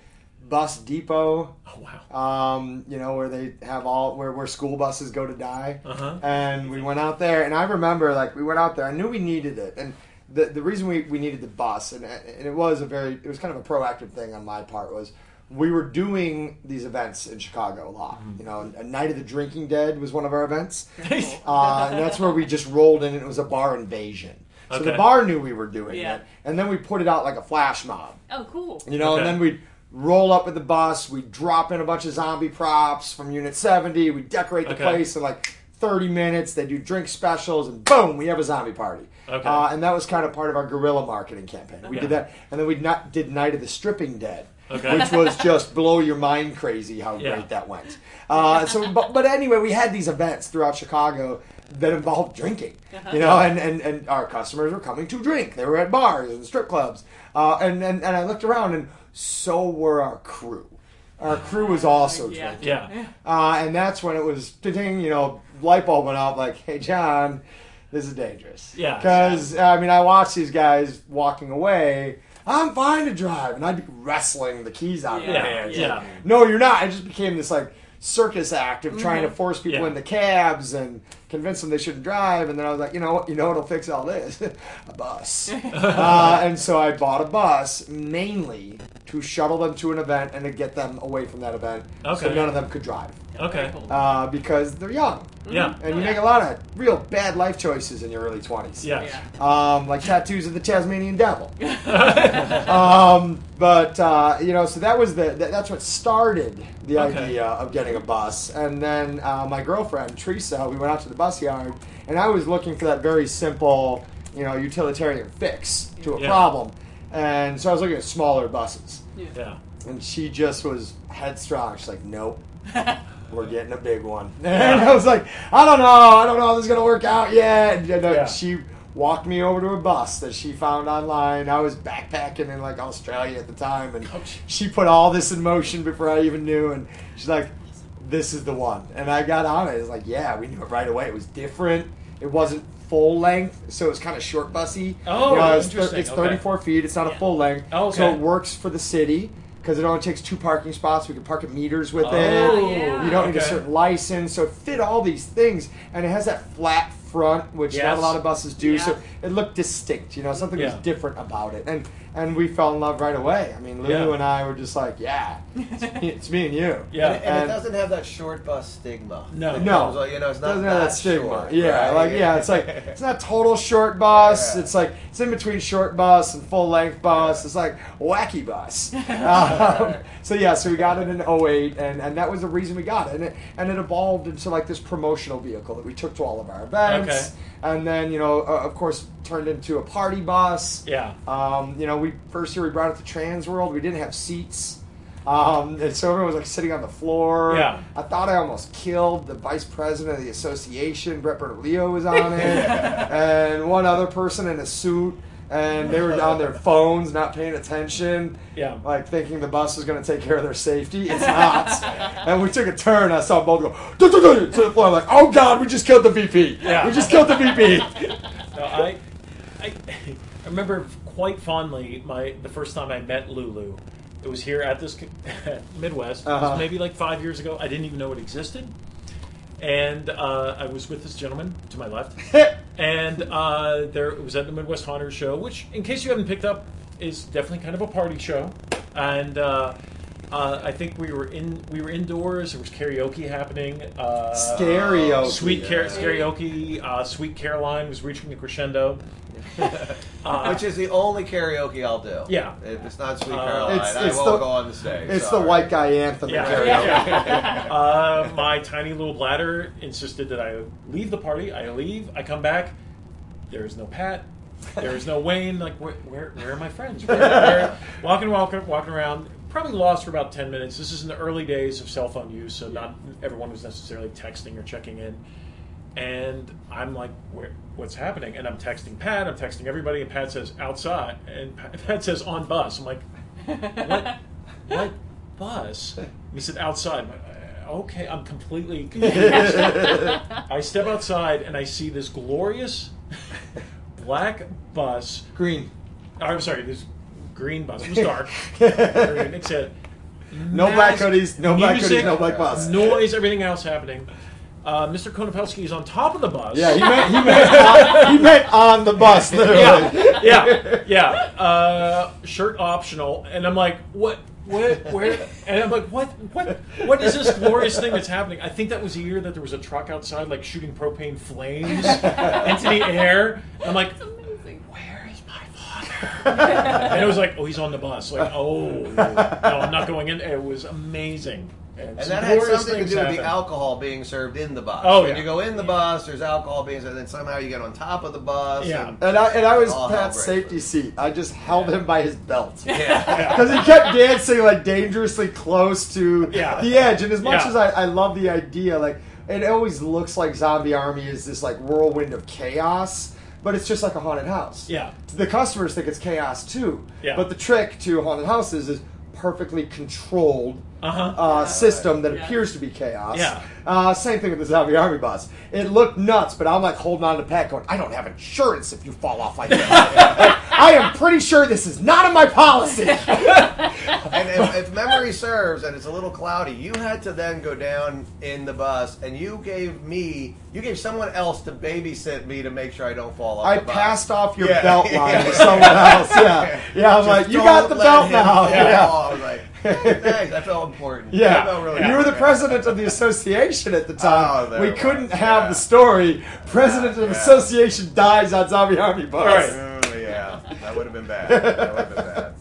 Bus Depot. Oh wow. Um, you know where they have all where where school buses go to die. Uh-huh. And we went out there, and I remember like we went out there. I knew we needed it, and the the reason we, we needed the bus, and and it was a very it was kind of a proactive thing on my part was. We were doing these events in Chicago a lot. Mm-hmm. You know, a Night of the Drinking Dead was one of our events, uh, and that's where we just rolled in. and It was a bar invasion, so the bar knew we were doing Yeah. it, and then we put it out like a flash mob. Oh, cool. You know, Okay. and then we'd roll up with the bus, we'd drop in a bunch of zombie props from Unit 70, we'd decorate the Okay. place and like 30 minutes, they do drink specials, and boom, we have a zombie party. Okay. Uh, and that was kind of part of our guerrilla marketing campaign. We Yeah. did that, and then we not, did Night of the Stripping Dead. Okay. Which was just blow your mind crazy how Yeah. great that went. Uh, so, but, but anyway, we had these events throughout Chicago that involved drinking, you know, and, and, and our customers were coming to drink. They were at bars and strip clubs. Uh, and, and, and I looked around, and so were our crew. Our crew was also Yeah. drinking. Yeah. Uh, and that's when it was, ding, you know, light bulb went off like, hey, John, this is dangerous. Yeah. Because, I mean, I watched these guys walking away. I'm fine to drive. And I'd be wrestling the keys out of Yeah, their hands. yeah. No, you're not. It just became this, like, circus act of trying to force people Yeah. into cabs and convince them they shouldn't drive. And then I was like, you know what? You know what'll fix all this? a bus. uh, and so I bought a bus mainly to shuttle them to an event and to get them away from that event so none of them could drive Okay. Uh, because they're young. Yeah. And Oh, you yeah. make a lot of real bad life choices in your early 20s. Yeah. Um, like tattoos of the Tasmanian devil. um, but, uh, you know, so that was the, that, that's what started the Okay. idea of getting a bus. And then uh, my girlfriend, Teresa, we went out to the bus yard, and I was looking for that very simple, you know, utilitarian fix to a Yeah. problem. And so I was looking at smaller buses. Yeah. And she just was headstrong. She's like, nope. We're getting a big one. And I was like, I don't know. I don't know if this is going to work out yet. And, uh, Yeah. she walked me over to a bus that she found online. I was backpacking in like Australia at the time. And Ouch. she put all this in motion before I even knew. And she's like, this is the one. And I got on it. It's like, yeah, we knew it right away. It was different. It wasn't full length, so it's kind of short bussy. Oh, You know, it's, interesting. it's Okay. 34 feet. It's not a full length. Oh, So it works for the city because it only takes two parking spots. We can park at meters with Oh, it. yeah. You don't need a certain license. So it fit all these things. And it has that flat front, which not a lot of buses do. Yeah. So it looked distinct. You know, something was different about it. And and we fell in love right away. I mean, Lulu Yeah. and I were just like, yeah, it's me, it's me and you. Yeah. And, and it doesn't have that short bus stigma. No. It No. comes, like, you know, it's not doesn't that, have that stigma. short, yeah, right? like yeah, it's like it's not total short bus. Yeah. It's like it's in between short bus and full length bus. It's like wacky bus. um, so yeah, so we got it in 08, and and that was the reason we got it, and it and it evolved into like this promotional vehicle that we took to all of our events, Okay. and then you know uh, of course turned into a party bus. Yeah. Um, you know, we first year we brought it to Transworld. We didn't have seats. Um, and so everyone was like sitting on the floor. Yeah. I thought I almost killed the vice president of the association. Brett Leo was on it, and one other person in a suit. And they were on their phones, not paying attention. Yeah. Like thinking the bus was going to take care of their safety. It's not. and we took a turn. I saw both go to the floor. I'm like, oh God, we just killed the VP. Yeah. We just killed the VP. No, I, I, I remember quite fondly my the first time I met Lulu. It was here at this Midwest. Uh-huh. was maybe like five years ago. I didn't even know it existed. And uh, I was with this gentleman to my left, and uh, there it was at the Midwest Haunters show, which, in case you haven't picked up, is definitely kind of a party show. And uh, uh, I think we were in we were indoors. There was karaoke happening. Uh, Stereo. Sweet Car- karaoke. Uh, Sweet Caroline was reaching the crescendo. Uh, Which is the only karaoke I'll do. Yeah. If it's not Sweet Uh, Caroline, It's- I won't the- go on the stage. It's the Sorry. white guy anthem. Yeah. karaoke. Yeah. uh, my tiny little bladder insisted that I leave the party. I leave. I come back. There is no Pat. There is no Wayne. Like where? Where, where are my friends? Where, where- walking, walking, walking around. Probably lost for about ten minutes. This is in the early days of cell phone use, so not everyone was necessarily texting or checking in. And I'm like, Where, what's happening? And I'm texting Pat. I'm texting everybody, and Pat says outside, and Pat says on bus. I'm like, what? What bus? He said outside. I'm like, "Uh, okay, I'm completely confused. I step outside and I see this glorious black bus. Green. I'm sorry, this green bus. It was dark. green. It said No black hoodies, no black hoodies, no black bus. noise, everything else happening. Uh, Mr. Konopelski is on top of the bus. Yeah, he meant he meant on, he meant on the bus, literally. yeah, yeah, yeah. Uh, shirt optional, and I'm like, what? What? Where? And I'm like, what? What? What is this glorious thing that's happening? I think that was the year that there was a truck outside, like shooting propane flames into the air. I'm like, where is my father? and it was like, oh, he's on the bus. Like, oh, no, I'm not going in. It was amazing. And some that had something to things do with the alcohol being served in the bus. Oh, when yeah. you go in the bus, there's alcohol being served, and then somehow you get on top of the bus. Yeah. and- And I and I was All hell Pat's safety loose. seat. I just held him by his belt. yeah. Because he kept dancing like dangerously close to Yeah. the edge. And as much Yeah. as I, I love the idea, like it always looks like Zombie Army is this like whirlwind of chaos, but it's just like a haunted house. Yeah. The customers think it's chaos too. Yeah. But the trick to haunted houses is perfectly controlled Uh-huh. uh, system that Yeah. appears to be chaos. Yeah. Uh, same thing with the Zombie Army bus. It looked nuts, but I'm like holding on to Pat going, I don't have insurance if you fall off like that. I am pretty sure this is not in my policy. And if, if memory serves, and it's a little cloudy, you had to then go down in the bus, and you gave me, you gave someone else to babysit me to make sure I don't fall off. I the bus. passed off your Yeah. belt line to someone else. Yeah. Yeah, I'm Just like, you got the belt him now. fall. Yeah. I was like, hey, thanks. I felt important. Yeah, felt really you were the president of the association at the oh, time. Oh, we couldn't was. have Yeah. the story. President of the Yeah. association dies on Zombie Army bus. Right. Yeah, that would have been bad. That would have been bad.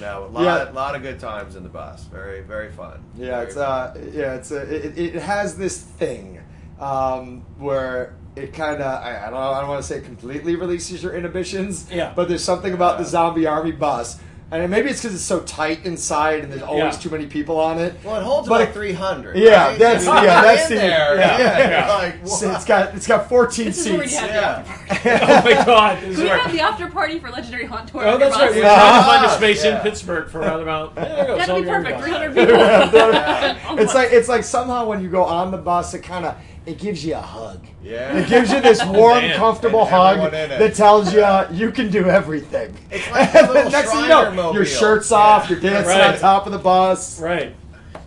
No, a lot, Yeah. lot of good times in the bus. Very, very fun. Yeah, Very it's fun. uh, yeah, it's a, it, it has this thing um, where it kind of I, I don't I don't want to say completely releases your inhibitions. Yeah. But there's something about the zombie army bus, and maybe it's because it's so tight inside and there's always Yeah. too many people on it. Well, it holds but about 300. Yeah, right? that's- I mean, yeah, that's in the- there. yeah. Yeah, Yeah. Like, So it's got it's got 14 This is where seats. you have Yeah. after party. oh my god! This is Can we where- have the after party for Legendary Haunt Tour? Oh, that's right. We're Yeah. trying to find a space in Yeah. Pittsburgh for around about. There you go. That'd be Zombie Army perfect. bus. 300 people. On oh it's like it's like somehow when you go on the bus, it kind of it gives you a hug. Yeah. It gives you this warm, man. comfortable hug everyone in it. that tells you uh, you can do everything. It's like a little Next thing you know, mobile. your shirt's off, Yeah. you're dancing Right. on top of the bus. Right.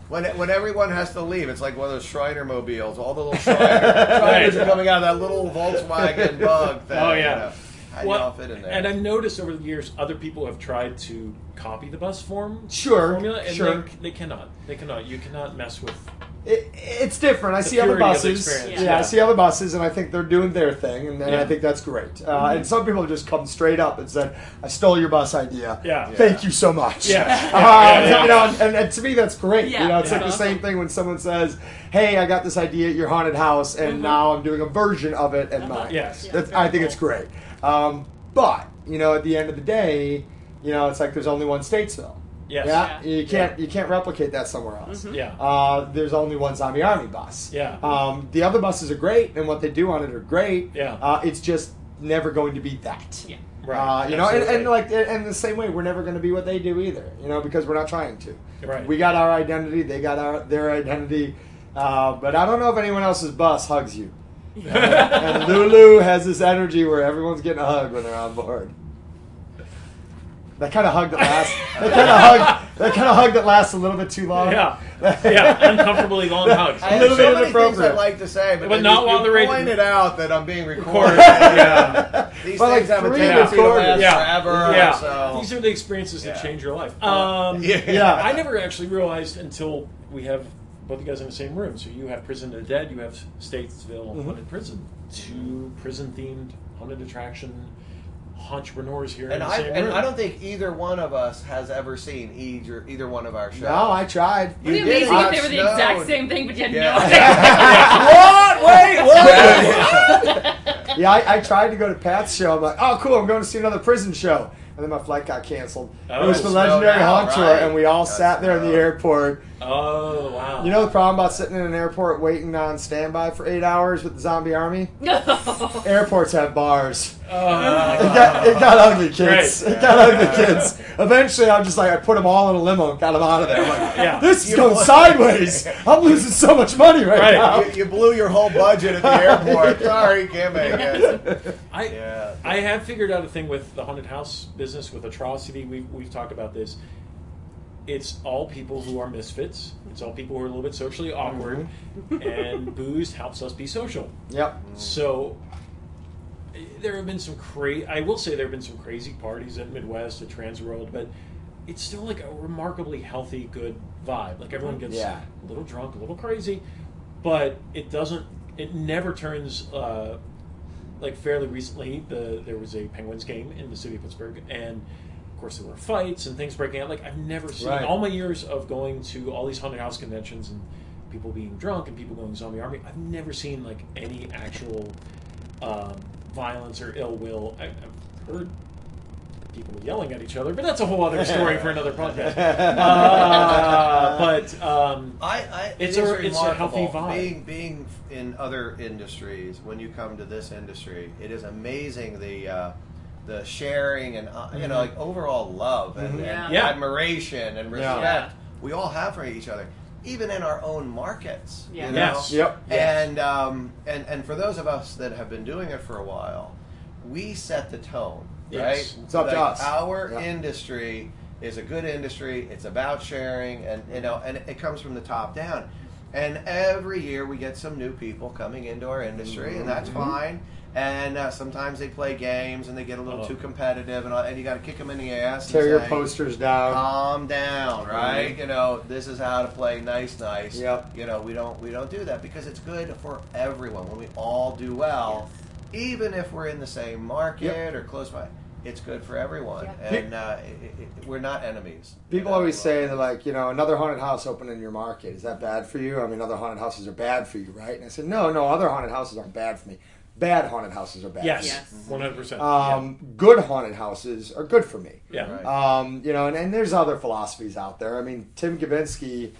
When, when everyone has to leave, it's like one of those Shriner mobiles. All the little Shriner, Shriners are coming out of that little Volkswagen bug thing. Oh, you yeah. know. How do you all fit in there? and I've noticed over the years, other people have tried to copy the bus form Sure, formula, and sure. they, they cannot. They cannot. You cannot mess with. It, it's different. I The see other purity of the buses. experience, Yeah, I see other buses, and I think they're doing their thing, and, and I think that's great. Uh, And some people have just come straight up and said, "I stole your bus idea. Yeah. Thank you so much." Yeah. Uh, Yeah, yeah, You know, and, and to me, that's great. Yeah, you know, it's yeah. like the same thing when someone says, "Hey, I got this idea at your haunted house, and now I'm doing a version of it at mine." Yes. That's, very I think cool. it's great. Um, but you know, at the end of the day, you know, it's like there's only one state Statesville. Yes. Yeah, Yeah. you can't you can't replicate that somewhere else. Yeah. Uh, there's only one Zombie Army bus. Yeah. Um, the other buses are great, and what they do on it are great. Yeah. Uh, it's just never going to be that. Yeah. Right. Uh, you know, and, and like, and the same way, we're never going to be what they do either. You know, because we're not trying to. Right. We got our identity. They got our their identity. Uh, but I don't know if anyone else's bus hugs you. and Lulu has this energy where everyone's getting a hug when they're on board. That kind of hug that lasts. that kind of hug. That kind of hug that lasts a little bit too long. Yeah. Yeah. Uncomfortably long hugs. I a have little so bit many things inappropriate. I'd like to say, but, But not you, while you the radio- pointed out that I'm being recorded. Recorded, yeah. These But, things like, have a three tendency to last Yeah. forever. Yeah. So. These are the experiences that change your life. Um, Yeah. Yeah. I never actually realized until we have both you guys in the same room. So you have Prison of the Dead, you have Statesville Mm-hmm. Haunted Prison. Two prison themed haunted attraction entrepreneurs here in And the I same and room. I don't think either one of us has ever seen either either one of our shows. No, I tried. It'd be You amazing if they were the Snowed. exact same thing, but you had Yeah. no idea. what? Wait, what? Yeah, I, I tried to go to Pat's show. I'm like, oh, cool, I'm going to see another prison show. And then my flight got canceled. Oh, it was the Legendary out, Haunt Tour, right. and we all Got sat there in the airport. oh wow! You know the problem about sitting in an airport waiting on standby for eight hours with the zombie army? Airports have bars. Oh, It got, it got ugly, kids. Right. It got ugly, kids. Eventually, I'm just like, I put them all in a limo and got them out of there. I'm like, Yeah. this is You going know- sideways. I'm losing so much money right, Right. now. you, you blew your whole budget at the airport. Sorry, can't make it. I Yeah. I have figured out a thing with the haunted house business with Atrocity. We've we've talked about this. it's all people who are misfits. It's all people who are a little bit socially awkward, and booze helps us be social. Yep. So there have been some crazy. I will say there have been some crazy parties at Midwest at Transworld, but it's still like a remarkably healthy, good vibe. Like everyone gets Yeah. a little drunk, a little crazy, but it doesn't. It never turns. Uh, like fairly recently, the there was a Penguins game in the city of Pittsburgh, and of course there were fights and things breaking out. Like I've never seen Right. all my years of going to all these haunted house conventions and people being drunk and people going zombie army. I've never seen like any actual um, violence or ill will. I, I've heard people yelling at each other, but that's a whole other story for another podcast. Uh, but um, I, I It's it is a- it's a healthy vibe. Being being in other industries, when you come to this industry, it is amazing the uh, the sharing and uh, you know like overall love and, and Yeah. Yeah. admiration and respect Yeah. we all have for each other, even in our own markets. Yeah. You know? Yes. Yep. And um, and and for those of us that have been doing it for a while, we set the tone, Yes. right? It's up to us. Our Yeah. industry is a good industry. It's about sharing, and you know, and it comes from the top down. And every year we get some new people coming into our industry, and that's Mm-hmm. fine. And uh, sometimes they play games and they get a little Oh. too competitive, and, all, and you got to kick them in the ass. Tear your say, posters down. calm down, right? You know, this is how to play nice, nice. Mm-hmm. Yep. You know, we don't we don't do that because it's good for everyone when we all do well, even if we're in the same market Yep. or close by. It's good for everyone, Yep. and uh, it, it, we're not enemies. People You know, always say that, like, you know, another haunted house open in your market. Is that bad for you? I mean, other haunted houses are bad for you, right? And I said, no, no, other haunted houses aren't bad for me. Bad haunted houses are bad. yes, Yes. one hundred percent. Um, Good haunted houses are good for me. Yeah. Right. Um, you know, and, and there's other philosophies out there. I mean, Tim Gavinsky,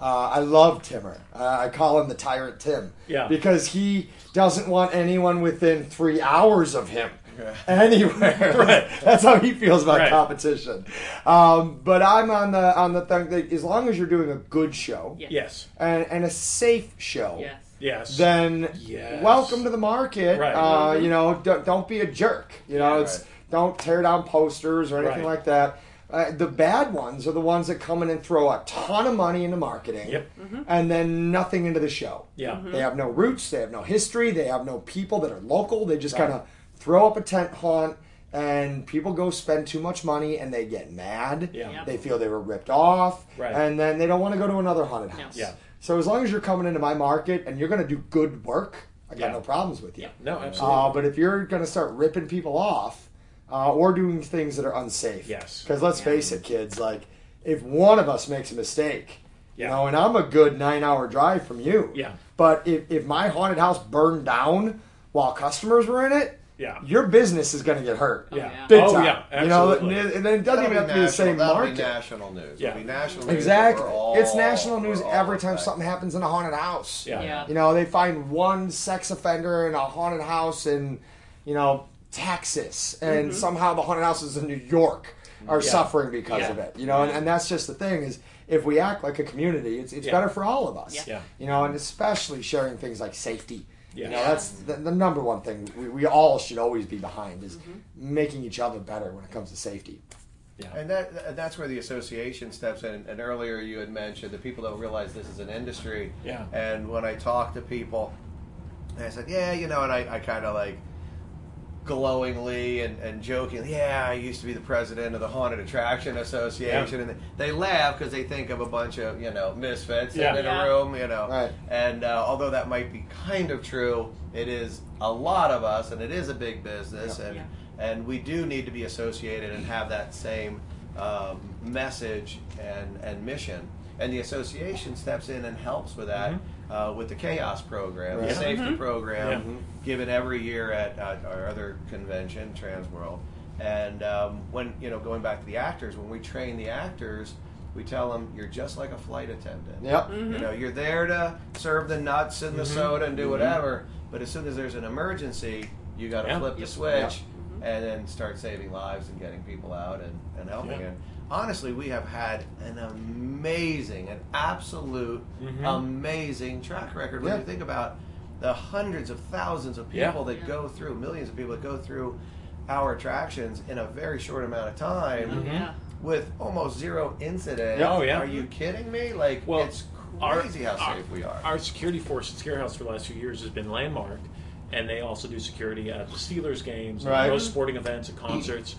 uh, I love Timmer. Uh, I call him the Tyrant Tim. Yeah. Because he doesn't want anyone within three hours of him. Yeah. Anywhere, Right. That's how he feels about Right. competition. Um, but I'm on the on the thing that as long as you're doing a good show Yeah. Yes, and, and a safe show, Yes. yes. then Yes. welcome to the market. Right. Uh, you know, don't, don't be a jerk. You know, Yeah, it's right. don't tear down posters or anything Right. like that. Uh, the bad ones are the ones that come in and throw a ton of money into marketing Yep. and then nothing into the show. Yeah. They have no roots, they have no history, they have no people that are local. They just Right. kind of throw up a tent haunt and people go spend too much money and they get mad. Yeah. Yeah. They feel they were ripped off Right. and then they don't want to go to another haunted house. Yeah. So as long as you're coming into my market and you're going to do good work, I got Yeah. no problems with you. Yeah. No, absolutely. Uh, but if you're going to start ripping people off uh, or doing things that are unsafe, Yes. Because let's Yeah. face it, kids. Like if one of us makes a mistake, Yeah. you know, and I'm a good nine-hour drive from you, Yeah. But if if my haunted house burned down while customers were in it, Yeah. your business is going to get hurt. Oh, yeah. yeah. Big oh time. yeah. You know, Absolutely. and and then it doesn't That'll even have to be the national- same that'll market. Be national news. Yeah. It'll be national news. Exactly. All- it's national news every time affected. something happens in a haunted house. Yeah. Yeah. You know, they find one sex offender in a haunted house in, you know, Texas, and mm-hmm. somehow the haunted houses in New York are Yeah. suffering because Yeah. of it. You know, and, and that's just the thing is if we act like a community, it's, it's Yeah. better for all of us. Yeah. Yeah. You know, and especially sharing things like safety. Yeah. You know, that's the, the number one thing we, we all should always be behind is mm-hmm. making each other better when it comes to safety. Yeah. And that that's where the association steps in. And earlier you had mentioned that people don't realize this is an industry. Yeah. And when I talk to people, and I said, yeah, you know, and I, I kind of like glowingly and, and jokingly, yeah, I used to be the president of the Haunted Attraction Association, and they laugh because they think of a bunch of you know misfits Yeah. in Yeah. a room, you know. Right. And uh, although that might be kind of true, it is a lot of us, and it is a big business, Yeah. and Yeah. and we do need to be associated and have that same um, message and and mission. And the association steps in and helps with that uh, with the Chaos program, the Right. safety program, Yeah. Mhm. given every year at, at our other convention, Transworld. And um, when you know, going back to the actors, when we train the actors, we tell them you're just like a flight attendant. Yep. You know, you're there to serve the nuts and the soda and do whatever, but as soon as there's an emergency, you got to Yeah. flip the Yep. switch and then start saving lives and getting people out and, and helping. Yeah. And honestly, we have had an amazing, an absolute Mhm. amazing track record when Yeah. you think about the hundreds of thousands of Yeah. people that Yeah. go through, millions of people that go through our attractions in a very short amount of time Mhm. Yeah. with almost zero incident. Oh, yeah. Are you kidding me? Like Well, it's our- crazy how our- safe we are. Our security force at Scarehouse for the last few years has been landmarked, and they also do security at the Steelers games, and Right. most sporting events and concerts.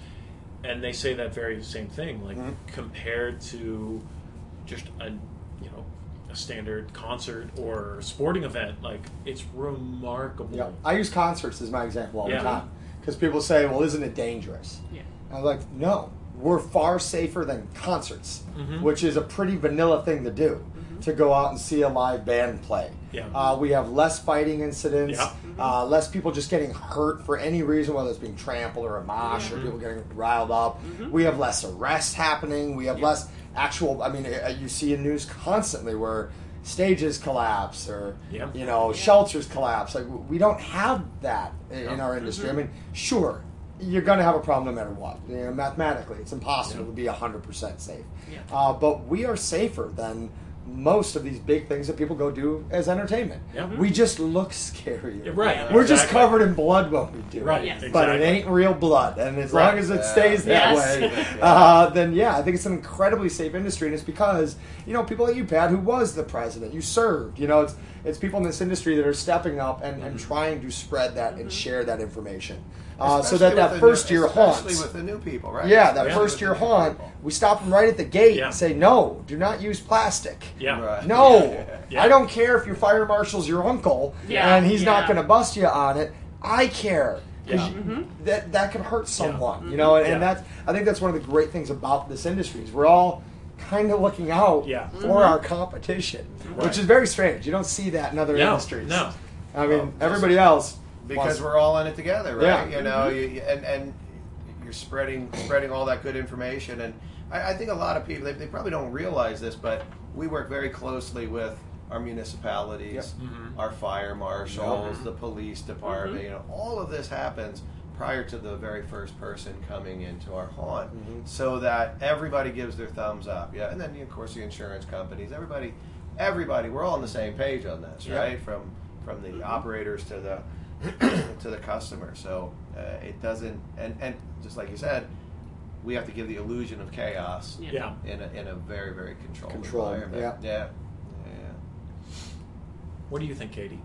And they say that very same thing, like Mhm. compared to just a you know a standard concert or sporting event, like it's remarkable. Yeah, I use concerts as my example all Yeah. the time because people say, "Well, isn't it dangerous?" Yeah. I'm like, "No, we're far safer than concerts, Mhm. which is a pretty vanilla thing to do, to go out and see a live band play." Yeah. Uh, we have less fighting incidents, Yeah. uh, less people just getting hurt for any reason, whether it's being trampled or a mosh or people getting riled up. We have less arrests happening. We have less actual. I mean, uh, you see in news constantly where stages collapse or Yeah. you know shelters collapse. Like we don't have that in in No. our industry. I mean, sure. You're going to have a problem no matter what. You know, mathematically, it's impossible Yeah. to be 100% safe. Yeah. Uh, but we are safer than most of these big things that people go do as entertainment. Yeah. Mm-hmm. We just look scarier. Yeah, right, We're just covered in blood when we do Right, it. Yes. But it ain't real blood. And as Right. long as it Yeah. stays that Yes. way, uh, then yeah, I think it's an incredibly safe industry. And it's because, you know, people like you, Pat, who was the president, you served. You know, it's, it's people in this industry that are stepping up and, and mm-hmm. trying to spread that and mm-hmm. share that information. Uh, so that that first new, year especially with the new people, right? Yeah, that Yeah. first year With the new haunt, people. we stop them right at the gate Yeah. and say, no, do not use plastic. Yeah. Right. No, Yeah. I don't care if your fire marshal's your uncle Yeah, and he's not going to bust you on it. I care because Yeah. Mm-hmm. that that could hurt someone, you mm-hmm. know. And, and that's I think that's one of the great things about this industry is we're all kind of looking out Yeah. for mm-hmm. our competition, which is very strange. You don't see that in other No, industries. no. I mean Well, everybody else because wants- we're all in it together, right? Yeah. You know, you, you- and and you're spreading spreading all that good information, and I, I think a lot of people they, they probably don't realize this, but we work very closely with our municipalities, Yep. Mhm. our fire marshals, the police department. Mm-hmm. You know, all of this happens prior to the very first person coming into our haunt, mm-hmm. so that everybody gives their thumbs up. Yeah, and then of course the insurance companies, everybody, everybody, we're all on the same page on this, Yeah. right? From from the mm-hmm. operators to the to the customer. So uh, it doesn't, and and just like you said, we have to give the illusion of chaos Yeah. Yeah. in a, in a very very controlled Controlled, environment. Yeah. yeah. What do you think, Katie?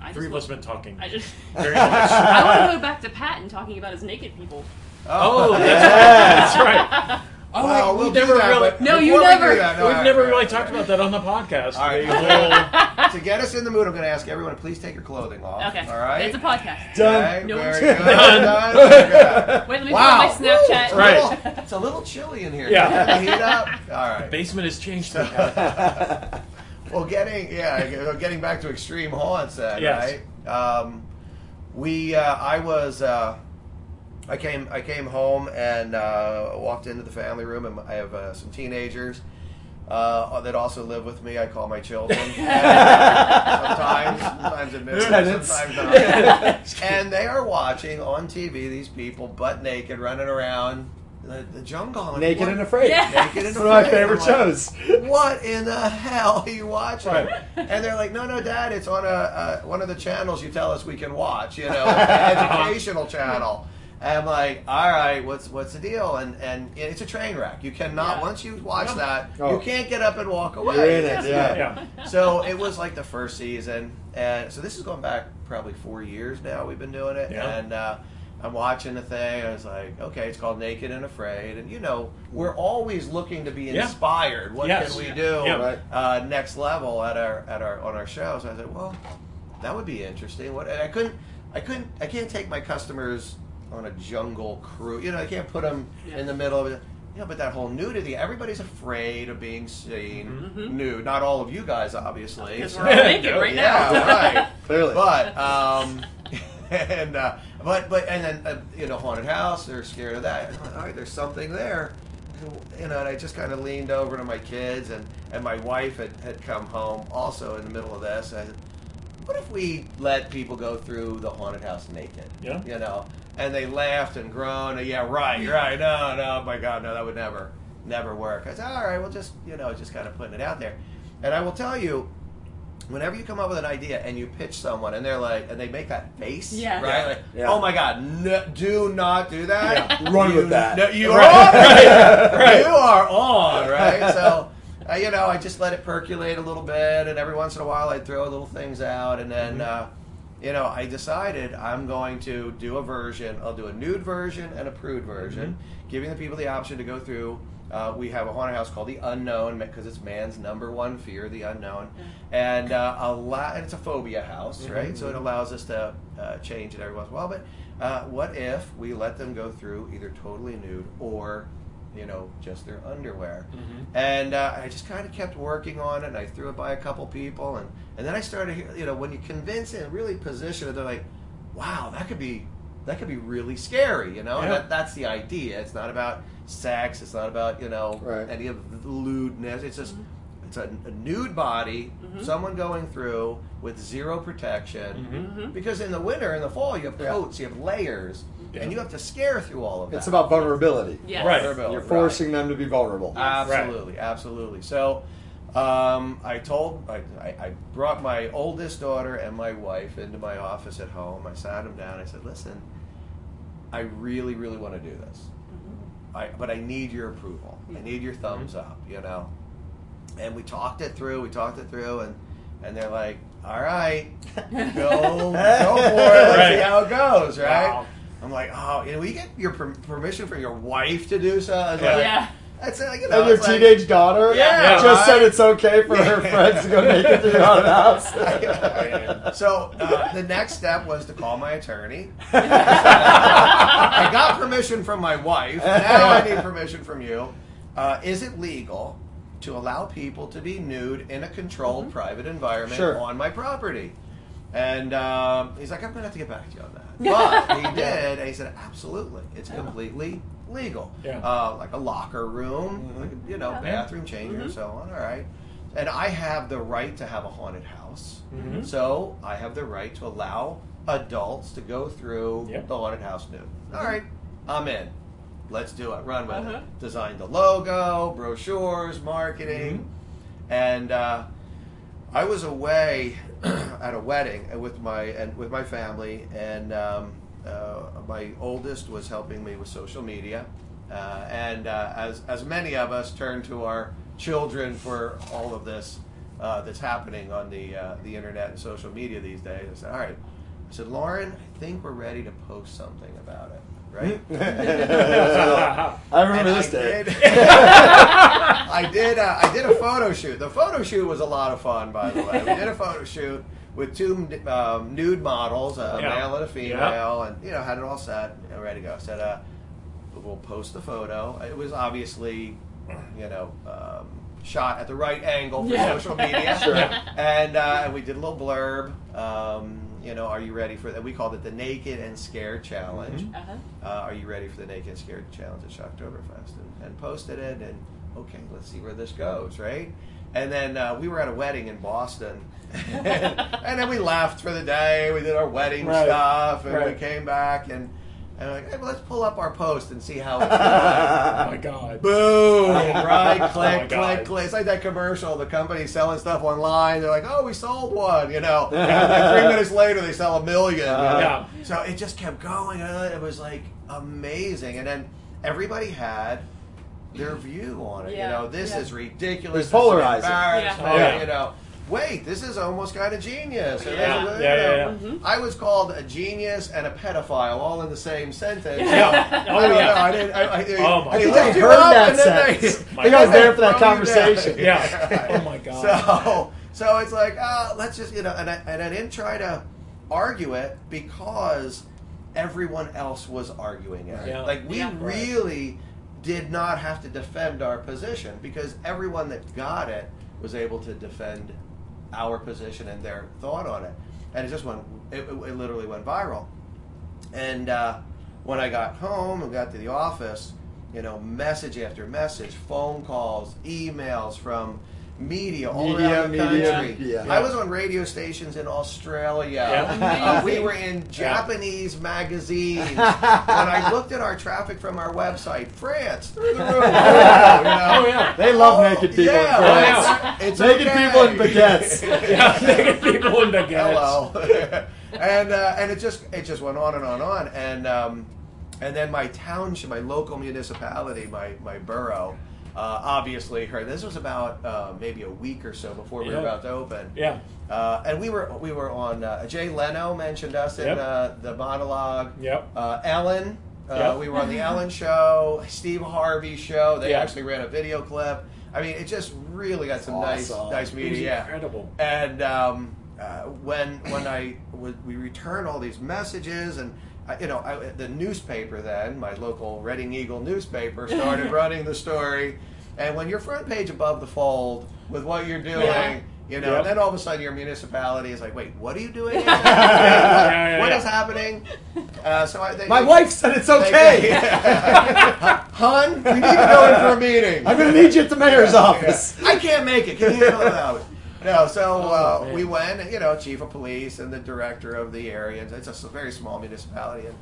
I Three of us have been talking I just. very much. I want to go back to Pat and talking about his naked people. Oh, that's, that's right. Oh, Well, we- we'll we've never that, really, No, you before we do never- that- no, we've all right, never all right, really all talked right. about that on the podcast. All right. The whole- to get us in the mood, I'm going to ask everyone to please take your clothing off. Okay. All right. It's a podcast. Done. Okay, No very good. Done. Done. Wait, let me Wow. my Snapchat. Woo, Right. It's a, little, it's a little chilly in here. Yeah. Can you turn heat up. All right. The basement has changed. Well, getting yeah, getting back to extreme haunts, then Yes. right? Um, we, uh, I was, uh, I came, I came home and uh, walked into the family room, and I have uh, some teenagers uh, that also live with me. I call my children. sometimes, sometimes admit sometimes not. and they are watching on TV these people butt naked running around the, the jungle. I'm like, naked what? and afraid. Yeah. Naked and One of my favorite like, shows. what in the hell are you watching? Right. And they're like, no, no, Dad, it's on a uh, one of the channels you tell us we can watch. You know, an educational channel. And I'm like, all right, what's what's the deal? And and it's a train wreck. You cannot Yeah. once you watch that, Oh. you can't get up and walk away. You're in it, It's- yeah. yeah. So it was like the first season, and so this is going back probably four years now. We've been doing it, Yeah. and uh, I'm watching the thing. I was like, okay, it's called Naked and Afraid, and you know, we're always looking to be Yeah. inspired. What Yes. can we do Yeah. Right. uh, next level at our at our on our show? So I said, well, that would be interesting. What and I couldn't, I couldn't, I can't take my customers on a jungle cruise. You know, I can't put them Yeah. in the middle of it. You know, but that whole nudity, everybody's afraid of being seen Mhm. nude. Not all of you guys, obviously. Because so- we're all naked right yeah, now. right. Clearly. But um, and uh, but but and then uh, you know, haunted house. They're scared of that. And I'm like, All right, there's something there. You know, and I just kind of leaned over to my kids, and and my wife had, had come home also in the middle of this. And I said, what if we let people go through the haunted house naked? Yeah. You know, and they laughed and groaned. And, yeah, right, right. No, no, my God, no, that would never, never work. I said, all right, well, just you know, just kind of putting it out there. And I will tell you, whenever you come up with an idea and you pitch someone and they're like, and they make that face, Yeah. right? Yeah. Like, Yeah. oh my god, no, do not do that. Yeah. Run You- with that. no, you are on, right? You are on, right? So, uh, you know, I just let it percolate a little bit, and every once in a while I'd throw little things out, and then. Uh, you know, I decided I'm going to do a version. I'll do a nude version and a prude version, giving the people the option to go through. Uh, we have a haunted house called the Unknown because it's man's number one fear, the unknown, and uh, allow, and it's a phobia house, right? So it allows us to uh, change it every once in a while. But uh, what if we let them go through either totally nude or you know, just their underwear. Mm-hmm. And uh, I just kind of kept working on it, and I threw it by a couple people, and, and then I started, you know, when you convince it and really position it, they're like, wow, that could be that could be really scary, you know. And Yeah. that, that's the idea. It's not about sex. It's not about you know Right. any of the lewdness. It's just mm-hmm. it's a, a nude body, mm-hmm. someone going through with zero protection. Because in the winter, in the fall, you have Yeah. coats, you have layers, Yeah. and you have to scare through all of that. It's about vulnerability. Yes. Right. Vulnerability, You're right. forcing them to be vulnerable. Absolutely, absolutely. So, um, I told, I, I, I brought my oldest daughter and my wife into my office at home. I sat them down. I said, "Listen, I really, really want to do this, I, but I need your approval. I need your thumbs up. You know." And we talked it through. We talked it through, and and they're like, "All right, go, go for it. Let's Right. see how it goes." Right. Wow. I'm like, "Oh, you know, we get your per- permission from your wife to do so." I was like, Yeah. that's uh, you know, And your it's like- teenage daughter Yeah, just right. said it's okay for her friends to go naked through your haunted house. So uh, the next step was to call my attorney. I got permission from my wife. Now I need permission from you. Uh, is it legal to allow people to be nude in a controlled private environment Sure. on my property? And um, he's like, I'm going to have to get back to you on that. But he did, and he said, absolutely. It's completely legal. Yeah. Uh, like a locker room, like a, you know, Yeah. bathroom changer, and so on. All right. And I have the right to have a haunted house. Mhm. So I have the right to allow adults to go through Yep. the haunted house nude. All right, I'm in. Let's do it. Run with Uh-huh. it. Design the logo, brochures, marketing, and uh, I was away at a wedding with my and with my family, and um, uh, my oldest was helping me with social media, uh, and uh, as as many of us turn to our children for all of this uh, that's happening on the uh, the internet and social media these days, I said, "All right," I said, "Lauren, I think we're ready to post something about it." Right? I remember And this I day. Did, I did. Uh, I did a photo shoot. The photo shoot was a lot of fun, by the way. We did a photo shoot with two um, nude models, a Yeah. male and a female, and you know had it all set and ready to go. Said, uh, "We'll post the photo." It was obviously, you know. Um, Shot at the right angle for Yeah. social media, Sure. and uh, we did a little blurb. Um, you know, are you ready for that? We called it the Naked and Scared Challenge Uh-huh. uh, are you ready for the Naked and Scared Challenge at Shocktoberfest? And, and posted it, and okay, let's see where this goes, right? And then uh, we were at a wedding in Boston, and, and then we left for the day. We did our wedding Right. stuff, and we came back, and, and we're like, hey, well, let's pull up our post and see how it's going. Oh my god. Boom! Oh right? Oh click, my God. click, oh click. It's like that commercial. The company selling stuff online. They're like, "Oh, we sold one," you know. and three minutes later, they sell a million. you know? Yeah. So it just kept going. and It was like amazing. And then everybody had their view on it. Yeah, You know, this yeah. is ridiculous. It's this polarizing. embarrassment, Yeah. Oh, yeah. You know, wait, this is almost kind of genius. Or this Yeah. Yeah, yeah, know, yeah. I was called a genius and a pedophile all in the same sentence. Yeah. Oh, I yeah. know. I didn't. I, I, Oh, my they God. I heard that and they- sentence. I think I was there for that throw you conversation. Yeah. Oh my god. So, so it's like, uh, let's just, you know, and I, and I didn't try to argue it because everyone else was arguing it. Yeah. Like, we Yeah. really did not have to defend our position because everyone that got it was able to defend our position and their thought on it. And it just went, it, it, it literally went viral. And uh, when I got home and got to the office, you know, message after message, phone calls, emails from media all Media, around the media, country. media. I was on radio stations in Australia. Yeah. Uh, we were in Japanese magazines. when I looked at our traffic from our website, France through the roof. you know? Oh yeah. They love naked people. Yeah, in well, baguettes. it's, it's naked okay. people in baguettes. yeah, naked people in baguettes. Hello. and uh, and it just it just went on and on and on and um, and then my township, my local municipality, my my borough, uh, obviously heard. This was about uh, maybe a week or so before we Yeah. were about to open. Yeah. Uh, and we were we were on. Uh, Jay Leno mentioned us in Yep. uh, the monologue. Yep. Uh, Ellen. Uh, Yep. We were on the Ellen show, Steve Harvey show. They Yeah. actually ran a video clip. I mean, it just really got some nice, Awesome. nice It was media. Yeah. incredible. And um, uh, when when I would we return all these messages and. I, you know, I, the newspaper then, my local Reading Eagle newspaper, started running the story. And when you're front page above the fold with what you're doing, Yeah. you know, Yep. then all of a sudden your municipality is like, wait, what are you doing? What yeah, is yeah. happening? Uh, so I, they, My wife said it's okay. Hun, we need to go in for a meeting. I'm going to need you at the mayor's office. I can't make it. Can you handle it without me? No, so uh, man. we went, you know, chief of police and the director of the area. and It's a very small municipality, and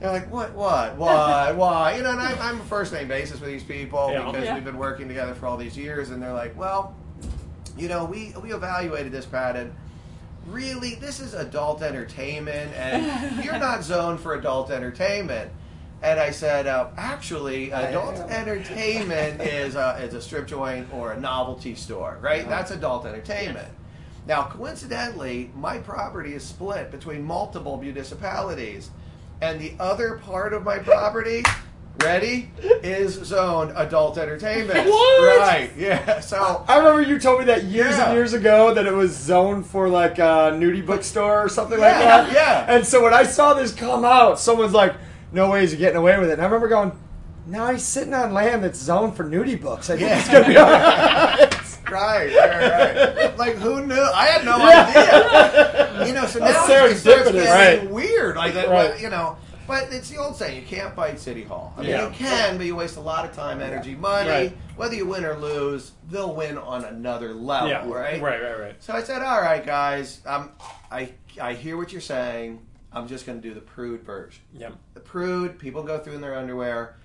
they're like, "What? What? Why? Why?" You know, and I, I'm a first name basis with these people Yeah. because Yeah. we've been working together for all these years, and they're like, "Well, you know, we we evaluated this, Pat, and really, this is adult entertainment, and you're not zoned for adult entertainment." And I said, uh, actually, adult entertainment is a, is a strip joint or a novelty store, right? That's adult entertainment. Now, coincidentally, my property is split between multiple municipalities, and the other part of my property, ready, is zoned adult entertainment. What? Right? Yeah. So I remember you told me that years Yeah. and years ago that it was zoned for like a nudie bookstore or something like Yeah, that. yeah. And so when I saw this come out, someone's like, "No ways you're getting away with it." And I remember going, "Now he's sitting on land that's zoned for nudie books. I think Yeah. it's gonna be all right." Right, right, right. like who knew? I had no idea. You know, so now it starts serendipitous. getting Right. weird. Like that, Right. you know. But it's the old saying: you can't fight City Hall. I mean, Yeah. you can, but you waste a lot of time, energy, money. Right. Whether you win or lose, they'll win on another level, Yeah. right? Right. Right. Right. So I said, "All right, guys, um, I I hear what you're saying. I'm just going to do the prude version." Yeah. the prude, people go through in their underwear.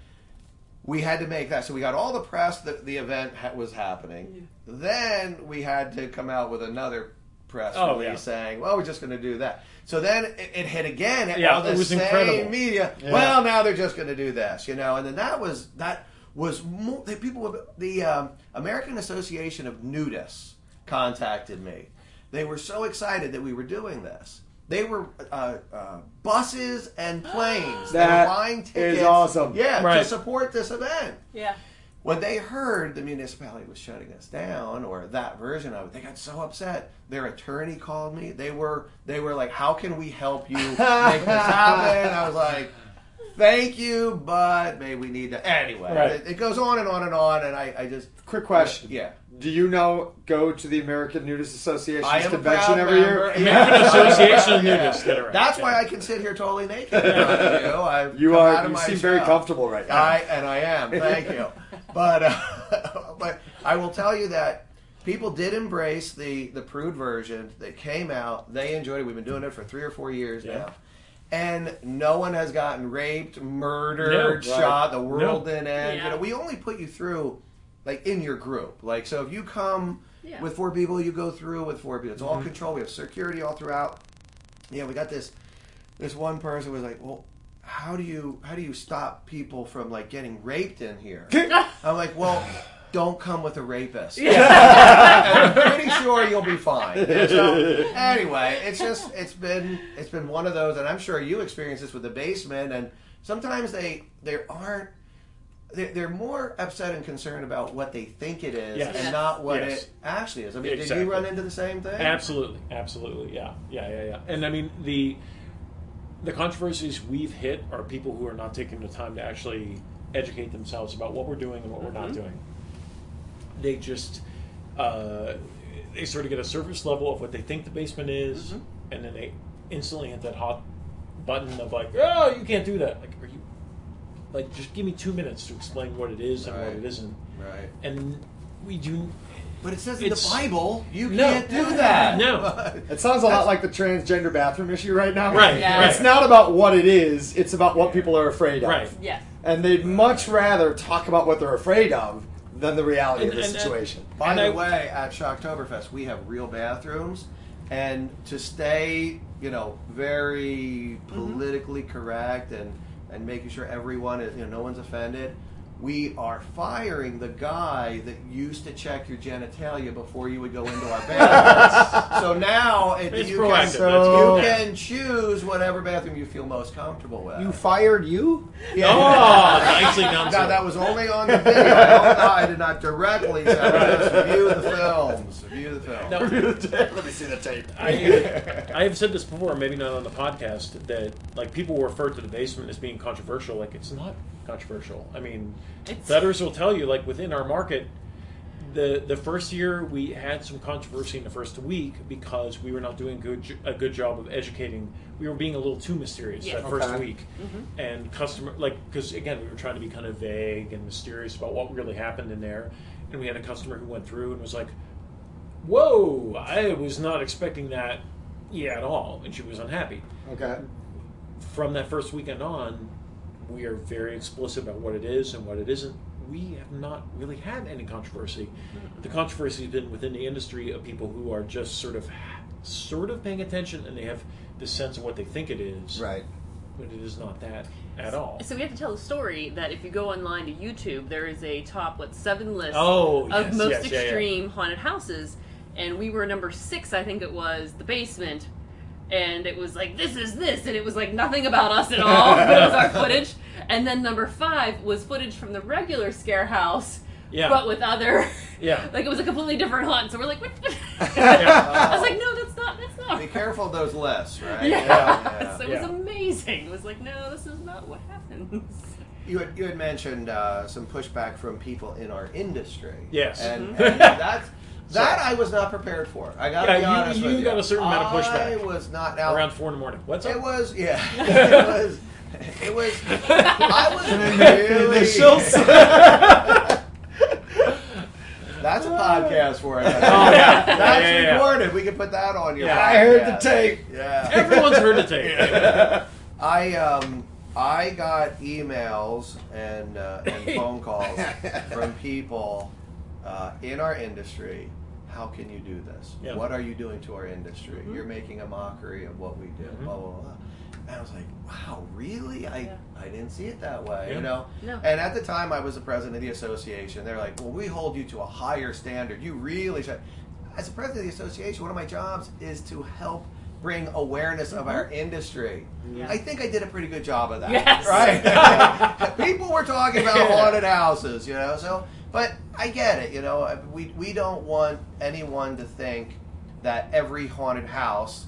We had to make that. So we got all the press that the event ha- was happening. Then we had to come out with another press Oh, release yeah. saying, well, we're just going to do that. So then it, it hit again. Yeah, all the it was same incredible. media. Yeah. Well, now they're just going to do this, you know. And then that was, that was, mo- the people, the um, American Association of Nudists contacted me. They were so excited that we were doing this. They were uh, uh, buses and planes. they That were buying is tickets. awesome. Yeah, to support this event. Yeah. When they heard the municipality was shutting us down, or that version of it, they got so upset. Their attorney called me. They were they were like, "How can we help you make this happen?" I was like, "Thank you, but maybe we need to." Anyway, Right. it, it goes on and on and on, and I, I just Quick question. Yeah, Do you know go to the American Nudist Association's I am a convention every member. year? American Association of Nudists. Get it right. That's Yeah. why I can sit here totally naked. in front of you I You are. You my seem very comfortable right now. I and I am. Thank you. But uh, but I will tell you that people did embrace the the prude version. They came out. They enjoyed it. We've been doing it for three or four years Yeah. now. And no one has gotten raped, murdered, No, right. shot. The world No. didn't end. Yeah. You know, we only put you through, like in your group. Like so, if you come Yeah. with four people, you go through with four people. It's all Mm-hmm. control. We have security all throughout. Yeah, we got this. This one person was like, "Well, how do you how do you stop people from like getting raped in here?" I'm like, "Well, don't come with a rapist. I'm pretty sure you'll be fine." And so, anyway, it's just it's been it's been one of those, and I'm sure you experience this with the basement. And sometimes they they aren't. They're, they're more upset and concerned about what they think it is Yes. and not what Yes. it actually is. I mean, did you run into the same thing? Absolutely, absolutely, yeah, yeah, yeah, yeah. And I mean the the controversies we've hit are people who are not taking the time to actually educate themselves about what we're doing and what we're not doing. They just uh, they sort of get a surface level of what they think the basement is, and then they instantly hit that hot button of like, oh, you can't do that. Like, are you like just give me two minutes to explain what it is and what Right. it isn't, Right. and we do. But it says in the It's- Bible you No. can't do that. No. It sounds a lot like the transgender bathroom issue right now. Right, Yeah. right. It's not about what it is, it's about what people are afraid of. Right. Yeah. And they'd much rather talk about what they're afraid of than the reality And- of the and- uh, and- situation. By And the I- way, at Shocktoberfest, we have real bathrooms, and to stay, you know, very mm-hmm. politically correct and and making sure everyone is, you know, no one's offended. We are firing the guy that used to check your genitalia before you would go into our bathroom. so now uh, it, you, can, So- you can choose whatever bathroom you feel most comfortable with. You fired you? yeah. Oh, nicely done. Now that was only on the video. I, don't I did not directly say this. Review the films. Review the film. Now, Let me see the tape. I, I have said this before, maybe not on the podcast, that like people refer to the basement as being controversial. Like it's not controversial. I mean, It's- Dutters will tell you like within our market, the the first year we had some controversy in the first week because we were not doing good a good job of educating. We were being a little too mysterious Yeah. that first Okay. week, mm-hmm. and customer like because again we were trying to be kind of vague and mysterious about what really happened in there, and we had a customer who went through and was like, "Whoa, I was not expecting that." Yeah, at all, and she was unhappy. Okay. From that first weekend on, we are very explicit about what it is and what it isn't. We have not really had any controversy. Mm-hmm. The controversy has been within the industry of people who are just sort of, sort of paying attention, and they have the sense of what they think it is, Right. but it is not that at all. So we have to tell the story that if you go online to YouTube, there is a top what seven list Oh, of yes, most yes, yeah, yeah. extreme haunted houses, and we were number six. I think it was the basement, and it was like this is this, and it was like nothing about us at all, but it was our footage. And then number five was footage from the regular scare house, Yeah. but with other. Yeah. like it was a completely different hunt. So we're like, what? Yeah. I was like, no, that's not. That's not. Be careful of those lists, right? Yeah. Yeah. So it Yeah. was amazing. It was like, no, this is not what happens. You had, you had mentioned uh, some pushback from people in our industry. Yes. And, Mm-hmm. and that's, that I was not prepared for. I got to Yeah, be honest you with you. got a certain amount of pushback. I was not now. Around four in the morning. What's up? It was yeah. it was. It was. I was really. Initials. That's a podcast for it. Oh, yeah. That's Yeah, yeah, yeah. recorded. We can put that on your. Yeah. I heard the tape. Yeah. Everyone's heard the tape. I um I got emails and uh, and phone calls from people uh, in our industry. How can you do this? Yeah. What are you doing to our industry? You're making a mockery of what we do. Mhm. Blah blah blah. And I was like, wow, really? I, Yeah. I didn't see it that way, Yeah. you know. No. And at the time, I was the president of the association. They're like, well, we hold you to a higher standard. You really should. As a president of the association, one of my jobs is to help bring awareness of our industry. Yeah. I think I did a pretty good job of that. Yes. Right? People were talking about haunted houses, you know. So, but I get it. You know, we we don't want anyone to think that every haunted house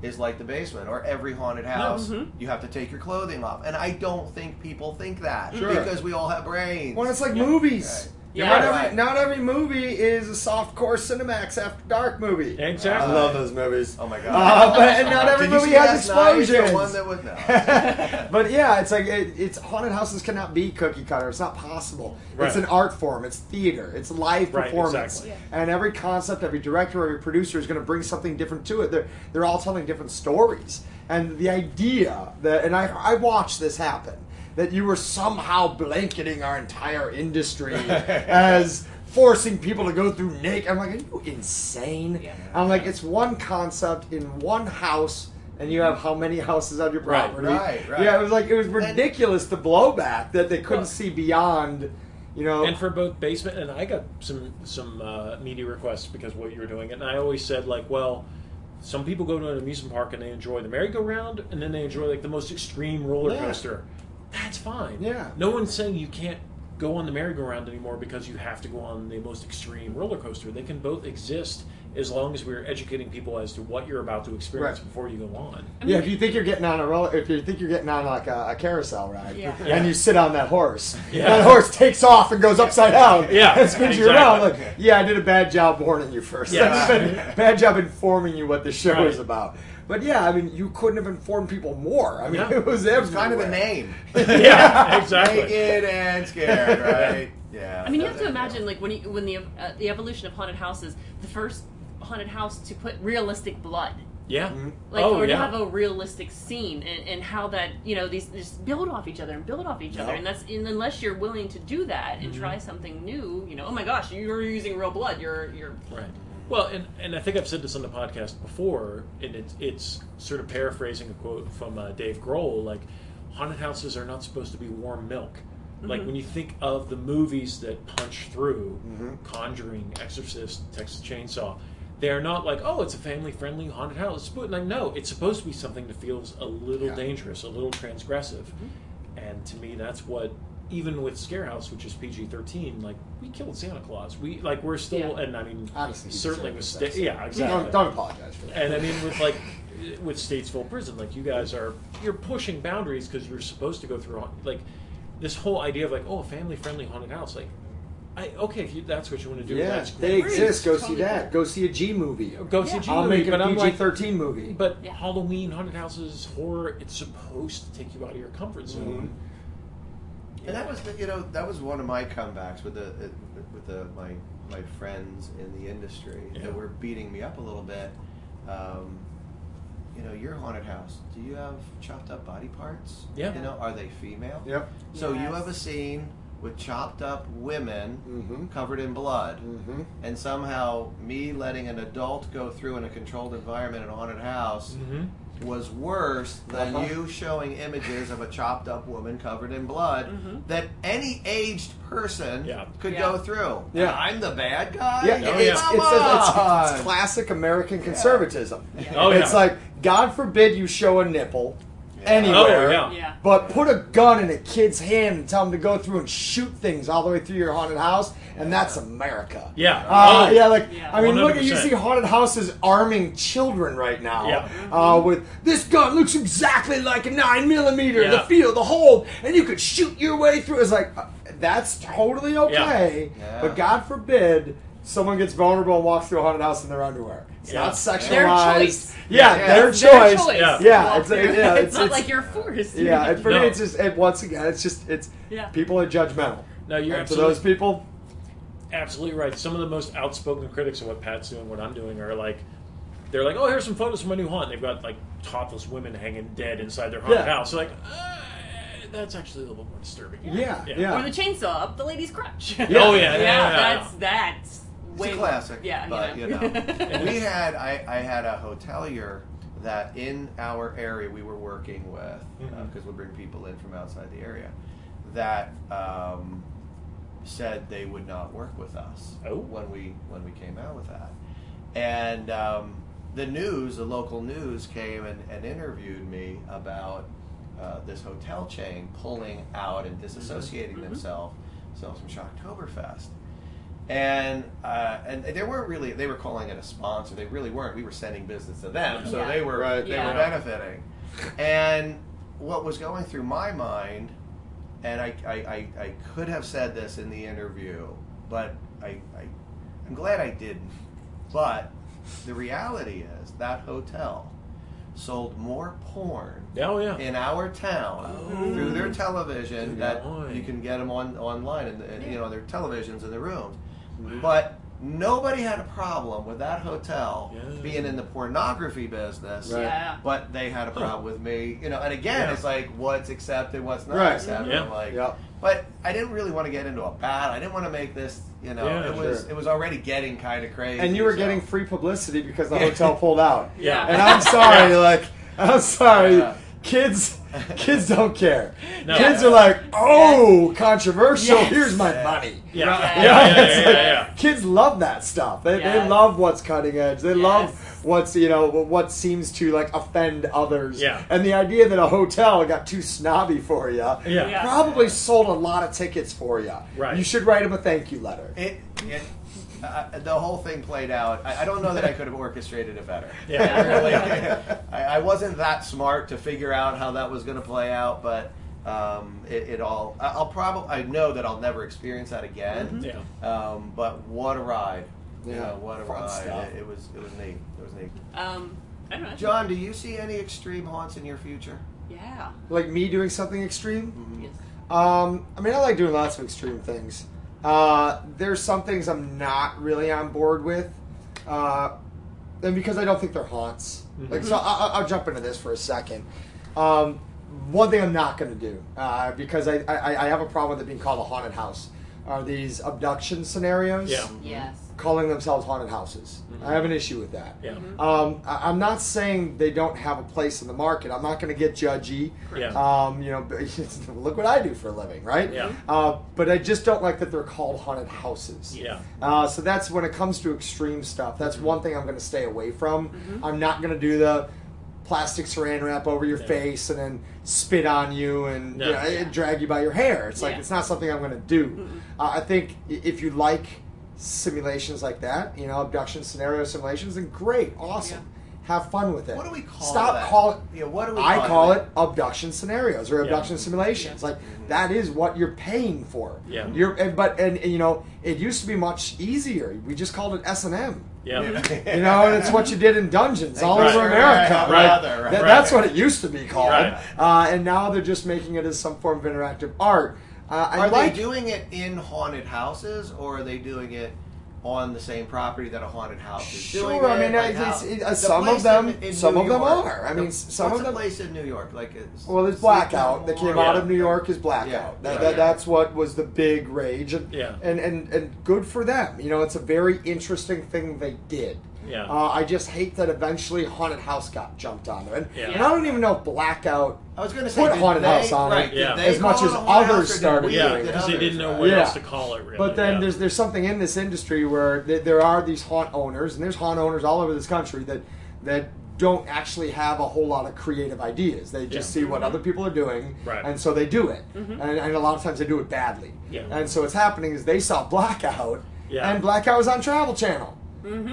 is like the basement or every haunted house Mhm. you have to take your clothing off. And I don't think people think that Sure. because we all have brains. Well, it's like Yeah. movies. Yeah. Not Right. every, not every movie is a soft core Cinemax after dark movie. Exactly. I love those movies. Oh my god! Uh, but and not every movie has Last Night? explosions. The one that was no. but yeah, it's like it, it's haunted houses cannot be cookie cutter. It's not possible. It's an art form. It's theater. It's live Right, performance. exactly. And every concept, every director, every producer is going to bring something different to it. They're they're all telling different stories. And the idea that and I I watched this happen that you were somehow blanketing our entire industry as forcing people to go through naked. I'm like, are you insane? Yeah. I'm like, it's one concept in one house. And you have how many houses on your Right, property? right, right. Yeah, it was like it was ridiculous the blowback that they couldn't Well- see beyond. You know, and for both basement and I got some some uh, media requests because of what you were doing, and I always said like, well, some people go to an amusement park and they enjoy the merry-go-round, and then they enjoy like the most extreme roller Yeah. coaster. That's fine. Yeah. No one's saying you can't go on the merry-go-round anymore because you have to go on the most extreme roller coaster. They can both exist as long as we're educating people as to what you're about to experience Right. before you go on. yeah, if you think you're getting on a roller, if you think you're getting on like a, a carousel ride, Yeah. Yeah. and you sit on that horse, Yeah. that horse takes off and goes upside down, Yeah, and spins you around. Like, yeah, I did a bad job warning you first. Yes. bad job informing you what the show Right. is about. But yeah, I mean, you couldn't have informed people more. I mean, Yeah. it was It's kind of the everywhere. name. yeah, exactly. Naked and scared, right? Yeah. I mean, you have to imagine, like when you when the uh, the evolution of haunted houses, the first haunted house to put realistic blood Yeah. like oh or to have a realistic scene and, and how that you know these just build off each other and build off each other and that's and unless you're willing to do that and try something new you know oh my gosh you're using real blood you're you're Right. Well, and, and I think I've said this on the podcast before, and it's it's sort of paraphrasing a quote from uh, Dave Grohl, like haunted houses are not supposed to be warm milk. Like mm-hmm. when you think of the movies that punch through, mm-hmm. Conjuring, Exorcist, Texas Chainsaw, they are not like, oh, it's a family friendly haunted house. But like, no, it's supposed to be something that feels a little Yeah. dangerous, a little transgressive. Mm-hmm. And to me, that's what even with Scarehouse, which is PG thirteen, like we killed Santa Claus. We like we're still, Yeah. and I mean, Honestly, he certainly deserved with it, sta- yeah, exactly. Don't, don't apologize for that. And I mean, with like with Statesville Prison, like you guys are you're pushing boundaries because you're supposed to go through haunt- like this whole idea of like oh a family friendly haunted house like. I, okay, if you, that's what you want to do, Yeah, that's they exist. Go see Totally that. Go see a G movie. Go see Yeah. a G I'll movie, make it but a I'm PG like, thirteen movie. but Yeah. Halloween, haunted houses, horror, it's supposed to take you out of your comfort zone. Mm-hmm. And that was, the, you know, that was one of my comebacks with the uh, with the my my friends in the industry Yeah. that were beating me up a little bit. Um, you know, your haunted house. Do you have chopped up body parts? Yeah. You know, are they female? Yep. So you Yes. have a scene with chopped up women Mhm. covered in blood, Mhm. and somehow me letting an adult go through in a controlled environment in a haunted house Mm-hmm. Was worse than Uh-huh. you showing images of a chopped up woman covered in blood that any aged person Yeah. could Yeah. go through. Yeah. I'm the bad guy. Yeah, Oh, it's, yeah. it's, it's, it's, it's classic American conservatism. Oh, It's like, God forbid you show a nipple anywhere, Oh, yeah. yeah but put a gun in a kid's hand and tell him to go through and shoot things all the way through your haunted house, and that's America. Yeah. Uh, Oh. yeah, like Yeah. I mean, look at you see haunted houses arming children right now. Yeah. Uh, with this gun looks exactly like a nine millimeter. The feel, the hold, and you could shoot your way through. It's like uh, that's totally okay, Yeah. but God forbid someone gets vulnerable and walks through a haunted house in their underwear. It's Yeah. not Their sexualized. choice. Yeah, Yeah. their It's their choice. choice. Yeah. Yeah, it's, through. yeah, it's, it's not it's- like you're forced yeah, and for No. me, it's just it, once again, it's just it's Yeah. people are judgmental. No, you're and to absolutely those people, absolutely right. Some of the most outspoken critics of what Pat's doing, what I'm doing, are like, they're like, oh, here's some photos from my new haunt. They've got like topless women hanging dead inside their haunted Yeah. house. So like, uh, that's actually a little more disturbing. yeah, yeah. or the chainsaw up the lady's crotch Oh yeah, yeah, yeah, yeah, that's that's It's a classic. yeah but you you know, know, we had I, I had a hotelier that in our area we were working with because Mhm. we bring people in from outside the area that um, said they would not work with us Oh. when we when we came out with that, and um, the news, the local news, came and, and interviewed me about uh, this hotel chain pulling out and disassociating themselves themselves from Shocktoberfest. And uh, and they weren't really they were calling it a sponsor. They really weren't. We were sending business to them, so Yeah. they were Right. they Yeah. were benefiting. And what was going through my mind, and I, I, I, I could have said this in the interview, but I, I I'm glad I didn't. But the reality is that hotel sold more porn Oh yeah. in our town through their television Good that point. you can get them on online and, and you know their televisions in the rooms. But nobody had a problem with that hotel Yeah. being in the pornography business. Right. yeah But they had a problem with me, you know. And again, Yeah. it's like what's accepted, what's not Right. accepted. Yeah. I'm like, Yep. but I didn't really want to get into a battle. I didn't want to make this, you know. Yeah, it was sure. it was already getting kind of crazy. and you were so- getting free publicity because the hotel pulled out. Yeah. And I'm sorry, Yeah. like I'm sorry, Yeah. Kids. Kids don't care. No. Kids are like, oh, controversial. Yes. Here's my Yeah. money. Yeah. Right. Yeah. Yeah. Yeah. Yeah. like, yeah, yeah. Kids love that stuff. They, they love what's cutting edge. They love what's you know what seems to like offend others. Yeah. And the idea that a hotel got too snobby for you Yeah. Yeah. probably sold a lot of tickets for you. Right. You should write them a thank you letter. It, it uh, the whole thing played out. I, I don't know that I could have orchestrated it better. Yeah. I really, I, I wasn't that smart to figure out how that was going to play out, but um, it, it all. I- I'll probably. I know that I'll never experience that again. Yeah. Um, but what a ride! You Yeah. know, what a Fun ride! stuff. It, it was. It was neat. It was neat. um I don't know John, do you see any extreme haunts in your future? yeah Like me doing something extreme. Mm-hmm. yes. Um, I mean, I like doing lots of extreme things. Uh, there's some things I'm not really on board with. Uh, and because I don't think they're haunts. Mm-hmm. Like, so I, I'll jump into this for a second. Um, one thing I'm not going to do uh, because I, I I have a problem with it being called a haunted house are these abduction scenarios. Yeah. Yes. Calling themselves haunted houses. I have an issue with that. Yeah. Um, I, I'm not saying they don't have a place in the market. I'm not going to get judgy. Yeah. Um, you know, look what I do for a living, right? Yeah. Uh, but I just don't like that they're called haunted houses. Yeah. Uh, so that's when it comes to extreme stuff. That's Mm-hmm. one thing I'm going to stay away from. I'm not going to do the plastic saran wrap over your Yeah. face and then spit on you and No. you know, Yeah. drag you by your hair. It's like Yeah. it's not something I'm going to do. Uh, I think if you like simulations like that, you know, abduction scenario simulations, then great, awesome. Have fun with it. What do we call Stop that? call it. Yeah, what do we I call call it? it abduction scenarios or abduction simulations. Like that is what you're paying for. Yeah. You're and, but and, and, you know it used to be much easier. We just called it S and M. Yeah. You know, and it's what you did in dungeons all Right. over America, right, right? right, That- That's what it used to be called, Right. uh, and now they're just making it as some form of interactive art. Uh, I Are like they doing it in haunted houses, or are they doing it on the same property that a haunted house is doing? Sure, I it? mean, Like it's- how- it's- it- uh, some of them- in- in some New of them are. I mean, s- some what's of the them- place in New York? Like, it's, Well, there's blackout that came out of New York is blackout. Yeah. That, Yeah. that, that's what was the big rage, and, Yeah. and and and good for them. You know, it's a very interesting thing they did. Yeah. Uh, I just hate that eventually haunted house got jumped on there, and, Yeah. and I don't even know if blackout I was going to say, put haunted they, house on right, it, Yeah. as much as it a haunted others house, or did started we- Yeah, doing did because they didn't know right? what Yeah. else to call it. Really. But then yeah. there's there's something in this industry where th- there are these haunt owners, and there's haunt owners all over this country that that don't actually have a whole lot of creative ideas. They just Yeah. see what other people are doing, Right. and so they do it. And, and a lot of times they do it badly. Yeah. And so what's happening is they saw Blackout, Yeah. and Blackout was on Travel Channel.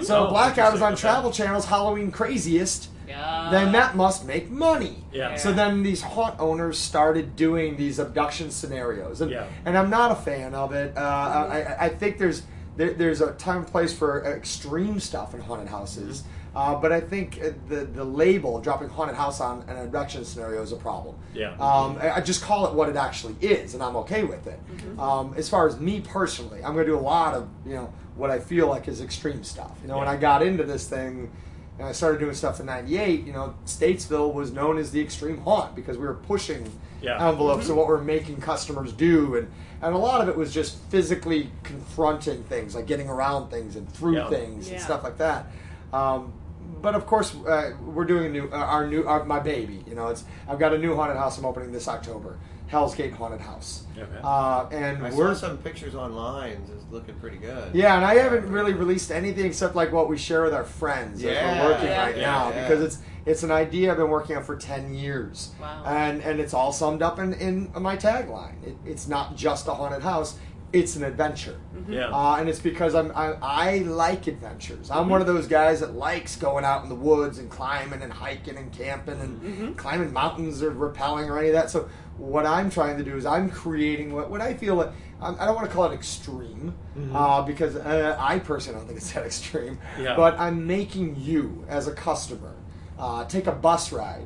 So Oh, Blackout is on interesting. Travel Channel's Halloween Craziest. Yeah. then that must make money. Yeah. So then these haunt owners started doing these abduction scenarios, and Yeah. and I'm not a fan of it. Uh, I, I think there's there, there's a time and place for extreme stuff in haunted houses, Mm-hmm. Uh, but I think uh, the the label dropping haunted house on an abduction scenario is a problem. Yeah. Um, I I just call it what it actually is, and I'm okay with it. Um, as far as me personally, I'm going to do a lot of you know what I feel like is extreme stuff. You know, when I got into this thing and I started doing stuff in '98, you know, Statesville was known as the extreme haunt because we were pushing Yeah. envelopes of what we're making customers do, and and a lot of it was just physically confronting things, like getting around things and through Yeah. things and stuff like that. Um, but of course, uh, we're doing a new uh, our new our, my baby. You know, it's I've got a new haunted house I'm opening this October, Hell's Gate Haunted House, Okay. uh, and I we're saw some pictures online. It's looking pretty good. yeah, and I haven't really released anything except like what we share with our friends as Yeah. we're working Yeah. right Yeah, now yeah. because it's it's an idea I've been working on for ten years. Wow. And and it's all summed up in in my tagline. It, it's not just a haunted house; it's an adventure. yeah. Uh, and it's because I'm I, I like adventures. I'm one of those guys that likes going out in the woods and climbing and hiking and camping and climbing mountains or rappelling or any of that. So what I'm trying to do is I'm creating what, what I feel like I I don't want to call it extreme uh, because uh, I personally don't think it's that extreme. Yeah. But I'm making you as a customer uh, take a bus ride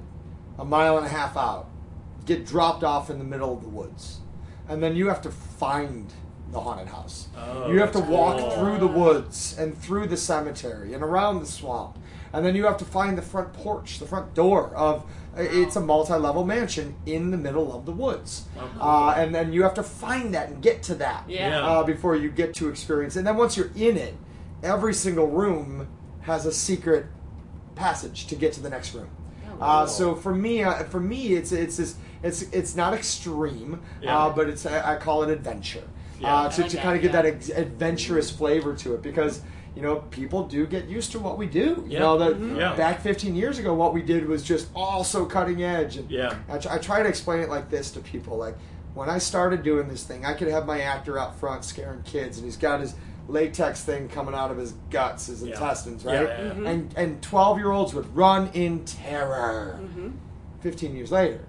a mile and a half out, get dropped off in the middle of the woods, and then you have to find the haunted house. Oh, you have to walk cool. through the woods and through the cemetery and around the swamp, and then you have to find the front porch, the front door of. It's a multi-level mansion in the middle of the woods, uh, and then you have to find that and get to that Yeah. Yeah. uh, before you get to experience. And then once you're in it, every single room has a secret passage to get to the next room. Uh, so for me, uh, for me, it's it's this, it's it's not extreme, Yeah. uh, but it's I I call it adventure Yeah. uh, to, like to kind of get yeah. that ex- adventurous flavor to it because you know people do get used to what we do. You Yeah. know that mm-hmm. Yeah. back 15 years ago, what we did was just all so cutting edge. And Yeah. I, tr- I try to explain it like this to people: like when I started doing this thing, I could have my actor out front scaring kids, and he's got his latex thing coming out of his guts, his Yeah. intestines, Yeah, right? yeah, yeah. Mm-hmm. And and 12 year olds would run in terror. Mm-hmm. 15 years later,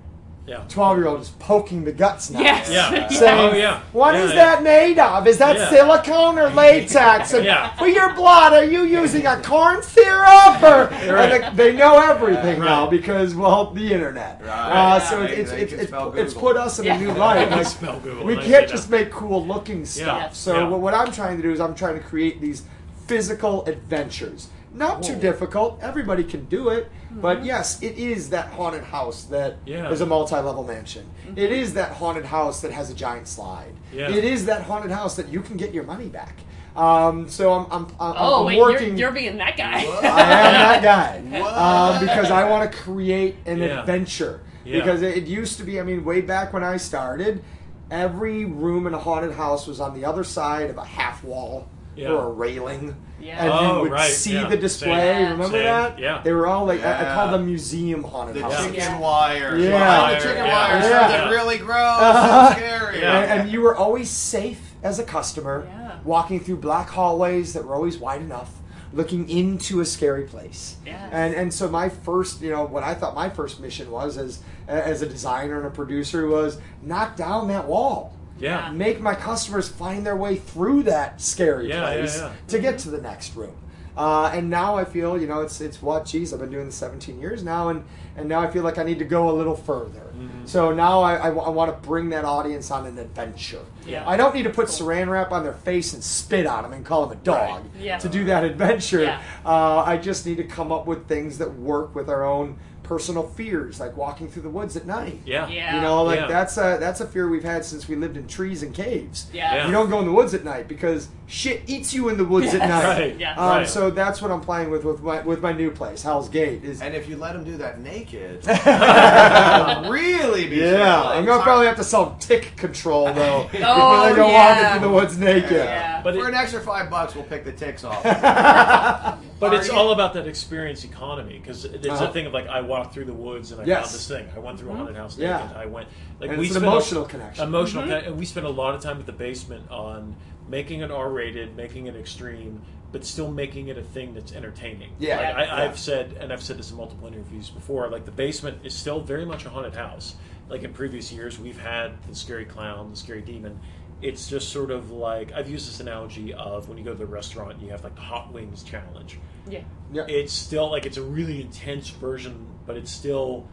yeah. 12 year old is poking the guts now. Yes. Yeah. Saying, Oh, yeah. "What Yeah, is yeah. that made of? Is that Yeah. silicone or latex? And Yeah. for your blood, are you using a corn syrup? Or, and they, they know everything now Right. because, well, the internet. Right. Uh, so it's, it's, it's, it's, put us in Yeah. a new light. They Like, spell Google, we can't just make cool looking stuff. Yeah. So Yeah. what I'm trying to do is I'm trying to create these physical adventures. not too difficult. Everybody can do it. Mm-hmm. But yes, it is that haunted house that Yeah. is a multi-level mansion. Mm-hmm. It is that haunted house that has a giant slide. Yeah. It is that haunted house that you can get your money back. Um, so I'm, I'm, I'm, Oh I'm wait, working. you're, you're being that guy. I am that guy What? uh, because I want to create an Yeah. adventure. Yeah. Because it, it used to be, I mean, way back when I started, every room in a haunted house was on the other side of a half wall Yeah. or a railing. Yeah. And Oh, you would right, see yeah. the display. Same. Remember Same, that? yeah. They were all like, I, I call them museum haunted The houses. chicken Yeah. wire. Yeah. Behind the chicken Yeah. wire. Yeah. Something really gross. Uh-huh. Scary. Yeah. And, and you were always safe as a customer, Yeah. walking through black hallways that were always wide enough, looking into a scary place. Yes. And and so my first, you know, what I thought my first mission was as as a designer and a producer was knock down that wall. Yeah. Make my customers find their way through that scary Yeah, yeah, place yeah. to get to the next room. Uh, and now I feel, you know, it's it's what, geez, I've been doing this 17 years now, and and now I feel like I need to go a little further. Mm-hmm. So now I, I, want to bring that audience on an adventure. Yeah. I don't need to put saran wrap on their face and spit on them and call them a dog Right. Yeah. to do that adventure. Yeah. Uh, I just need to come up with things that work with our own personal fears, like walking through the woods at night. Yeah. Yeah. You know, like Yeah. that's a that's a fear we've had since we lived in trees and caves. Yeah. Yeah. You don't go in the woods at night because shit eats you in the woods at night. Right. Yeah. Um, Right. So that's what I'm playing with with my with my new place, Hell's Gate. Is And if you let him do that naked, really be yeah, challenging. I'm gonna probably have to sell tick control though. if Oh, I go yeah. walking through the woods naked. Yeah. But For it- an extra five bucks, we'll pick the ticks off. But Are it's you- all about that experience economy because it's Uh-huh. a thing of like I walked through the woods and I Yes. found this thing. I went through a haunted house Yeah. I went like And we it's an spent a- emotional connection. Emotional, Mm-hmm. conne- and we spent a lot of time at the basement on making it R-rated, making it extreme, but still making it a thing that's entertaining. Yeah. Like, I, Yeah. I've said, and I've said this in multiple interviews before. Like the basement is still very much a haunted house. Like in previous years, we've had the scary clown, the scary demon. It's just sort of like I've used this analogy of when you go to the restaurant, and you have like the hot wings challenge Yeah. Yeah. it's still like it's a really intense version, but it's still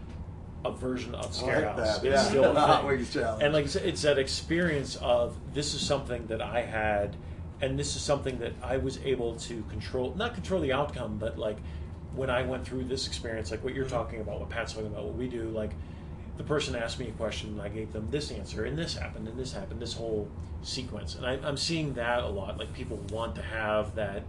a version of Scare like House. that. It's Yeah. still a Hot thing. Wings challenge. And like it's, it's that experience of this is something that I had, and this is something that I was able to control, not control the outcome, but like when I went through this experience, like what you're mm-hmm. talking about, what Pat's talking about, what we do, like the person asked me a question and I gave them this answer and this happened and this happened, this whole sequence. And I, I'm seeing that a lot. Like people want to have that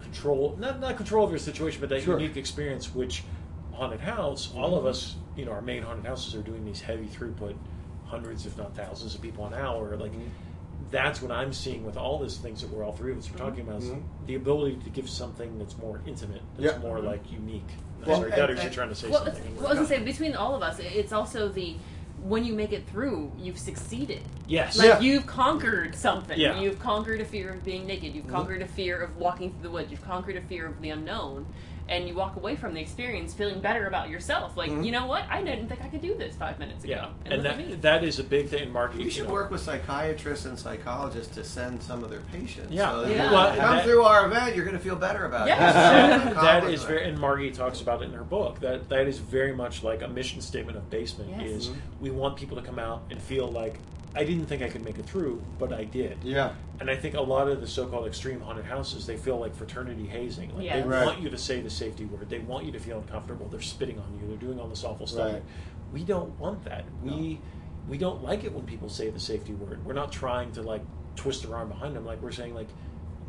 control, not, not control of your situation, but that Sure. unique experience, which haunted house, all of mm-hmm. us, you know, our main haunted houses are doing these heavy throughput, hundreds, if not thousands of people an hour. Like, mm-hmm. that's what I'm seeing with all these things that we're all three of us are talking about is Mhm. the ability to give something that's more intimate, that's Yeah. more mm-hmm. like unique. Well, Sorry, and- Dutters, you're trying to say Well, something. well, I was gonna say between all of us, it's also the when you make it through, you've succeeded. yes. Like Yeah. you've conquered something. Yeah. You've conquered a fear of being naked. You've mm-hmm. conquered a fear of walking through the woods. You've conquered a fear of the unknown. And you walk away from the experience feeling better about yourself. Like, mm-hmm. you know what? I didn't think I could do this five minutes ago. Yeah, And, and that, that is a big thing in marketing. We should know. work with psychiatrists and psychologists to send some of their patients. Yeah. So Yeah. Well, come that- through our event, you're going to feel better about Yeah. it. that Accomplish is very, and Margee talks about it in her book. That that is very much like a mission statement of Basement. Yes. Is mm-hmm. we want people to come out and feel like I didn't think I could make it through, but I did. Yeah. And I think a lot of the so-called extreme haunted houses, they feel like fraternity hazing. Like Yeah. they Right. want you to say the safety word. They want you to feel uncomfortable. They're spitting on you. They're doing all this awful stuff. Right. We don't want that. We we don't like it when people say the safety word. We're not trying to like twist their arm behind them. Like we're saying like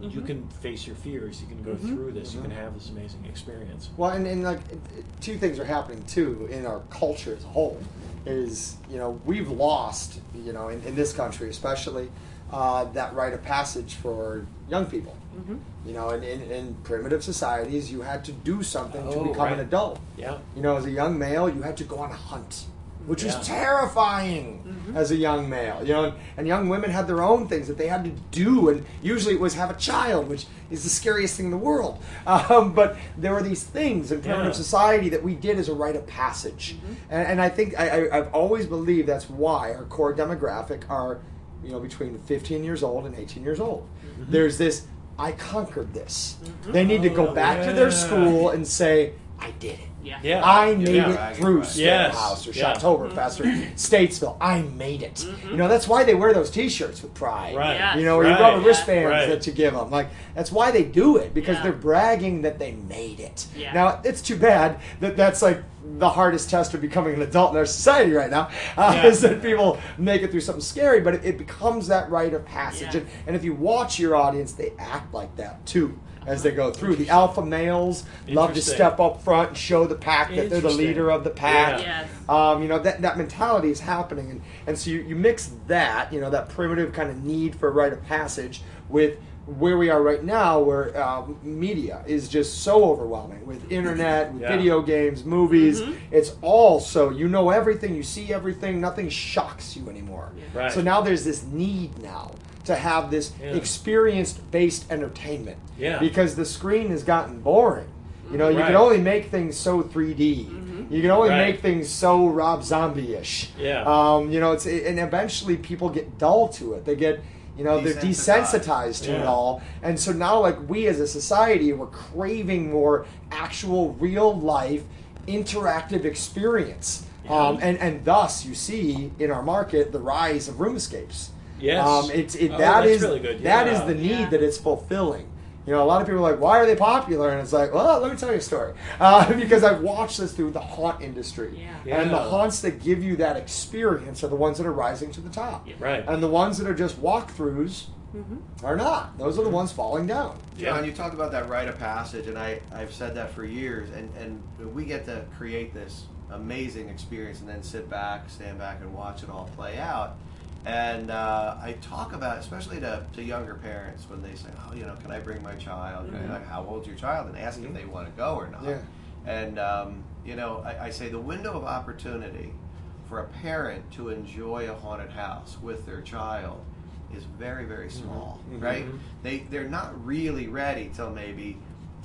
you Mm-hmm. can face your fears. You can go through this. You can have this amazing experience. Well, and, and like it- it- two things are happening too in our culture as a whole. Is you know we've lost you know in, in this country especially uh, that rite of passage for young people. Mm-hmm. You know, in, in, in primitive societies, you had to do something to Oh, become right. an adult. Yeah. You know, as a young male, you had to go on a hunt, which Yeah. was terrifying Mm-hmm. as a young male. You know, and, and young women had their own things that they had to do, and usually it was have a child, which is the scariest thing in the world. Um, but there were these things in primitive Yeah. society that we did as a rite of passage, Mm-hmm. and, and I think I, I, I've always believed that's why our core demographic are, you know, between 15 years old and 18 years old. Mm-hmm. There's this. I conquered this. They need to go Oh, back to their school and say, I did it. Yeah. Yeah. I made Yeah. it through Yes. Scare House or Yeah. Shocktoberfest or Statesville. I made it. You know, that's why they wear those T-shirts with pride. Right. Yeah. You know, or Right. you rubber Yeah. wristbands Right. that you give them. Like that's why they do it because Yeah. they're bragging that they made it. Yeah. Now it's too bad that that's like the hardest test of becoming an adult in our society right now uh, Yeah. is that people make it through something scary, but it, it becomes that rite of passage. Yeah. And, and if you watch your audience, they act like that too. As they go through, the alpha males love to step up front and show the pack that they're the leader of the pack. Yeah. Yes. Um, you know that that mentality is happening, and and so you, you mix that, you know, that primitive kind of need for rite of passage with where we are right now, where um, media is just so overwhelming with internet, with Yeah. video games, movies. Mm-hmm. It's all so you know everything, you see everything, nothing shocks you anymore. Right. So now there's this need now to have this Yeah. experience-based entertainment. Yeah. Because the screen has gotten boring. You know, you Right. can only make things so 3D. You can only Right. make things so Rob Zombie-ish. Yeah. Um, you know, it's and eventually people get dull to it. They get, you know, they're Desensitized. desensitized to it all, and so now, like we as a society, we're craving more actual, real life, interactive experience. Um, and and thus you see in our market the rise of room escapes. Yes. Um, it's it, Oh, that's really good. that Yeah. is the need Yeah. that it's fulfilling. You know, a lot of people are like, "Why are they popular?" And it's like, "Well, let me tell you a story." Uh, because I've watched this through the haunt industry, Yeah. and the haunts that give you that experience are the ones that are rising to the top, Right. and the ones that are just walkthroughs are not. Those are the ones falling down. John, you talked about that rite of passage, and I, I've said that for years. And, and we get to create this amazing experience and then sit back, stand back, and watch it all play out. And uh, I talk about, especially to, to younger parents, when they say, "Oh, you know, can I bring my child? I- like, how old's your child?" and ask if they want to go or not. Yeah. And um, you know, I, I say the window of opportunity for a parent to enjoy a haunted house with their child is very, very small, Mhm. right? They they're not really ready till maybe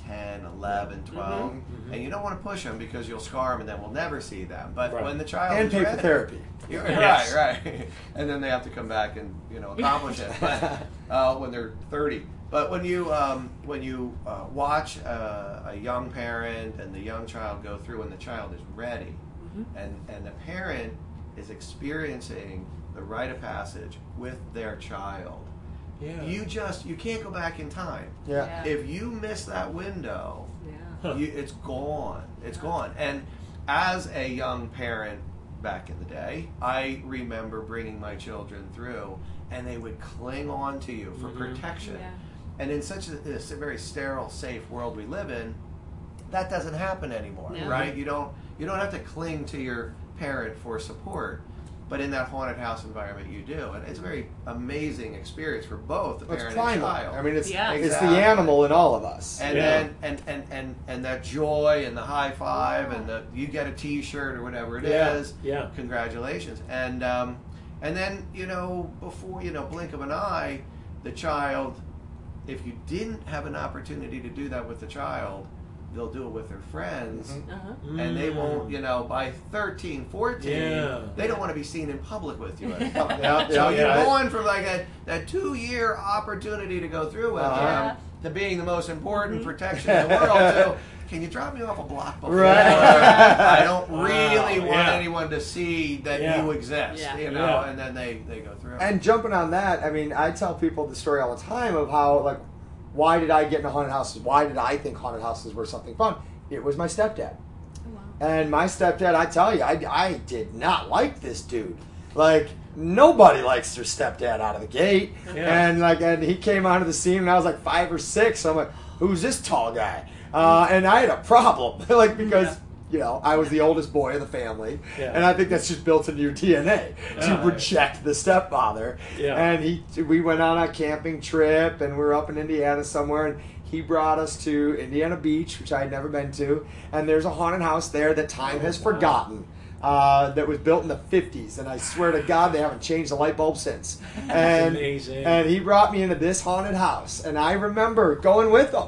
10, 11, 12. Mm-hmm. And you don't want to push them because you'll scar them and then we'll never see them. But Right. when the child and is pay ready, for therapy. Yeah, Yes. Right, right. And then they have to come back and you know accomplish it. But uh, when they're thirty. But when you um, when you uh, watch uh, a young parent and the young child go through, and the child is ready, and and the parent is experiencing the rite of passage with their child, Yeah. you just you can't go back in time. Yeah. Yeah. If you miss that window, Yeah. You, it's gone. It's gone. And as a young parent back in the day, I remember bringing my children through, and they would cling on to you for Mhm. protection. Yeah. And in such a, this very sterile, safe world we live in, that doesn't happen anymore, No. right? You don't you don't have to cling to your parent for support. But in that haunted house environment, you do, and it's a very amazing experience for both the It's parent primal. and child. I mean, it's Yeah. it's Exactly. the animal in all of us. and Yeah. then and, and and and that joy and the high five and the you get a T-shirt or whatever it is. Yeah. Yeah. Congratulations. And um, and then you know before you know blink of an eye, the child, if you didn't have an opportunity to do that with the child, they'll do it with their friends. Uh-huh. And they Mm. won't, you know, by 13, 14, Yeah. they don't want to be seen in public with you anymore. Yeah, So yeah, you're going from like a that two year opportunity to go through with Uh-huh. them to being the most important protection in the world so can you drop me off a block before? Right. I don't Wow, really want yeah. anyone to see that Yeah. you exist. Yeah. You know, Yeah. and then they, they go through. And jumping on that, I mean, I tell people the story all the time of how, like, why did I get into haunted houses? Why did I think haunted houses were something fun? It was my stepdad. And my stepdad, I tell you, I, I did not like this dude. Like, nobody likes their stepdad out of the gate. Yeah. And, like, and he came onto the scene and I was like five or six. So I'm like, who's this tall guy? Uh, and I had a problem, like, because. You know, I was the oldest boy of the family, Yeah. and I think that's just built into your DNA to Yeah. reject the stepfather. Yeah. And he, we went on a camping trip, and we were up in Indiana somewhere, and he brought us to Indiana Beach, which I had never been to, and there's a haunted house there that time has Oh, wow. forgotten. Uh, that was built in the 50s, and I swear to God, they haven't changed the light bulb since. And, amazing. and he brought me into this haunted house, and I remember going with him.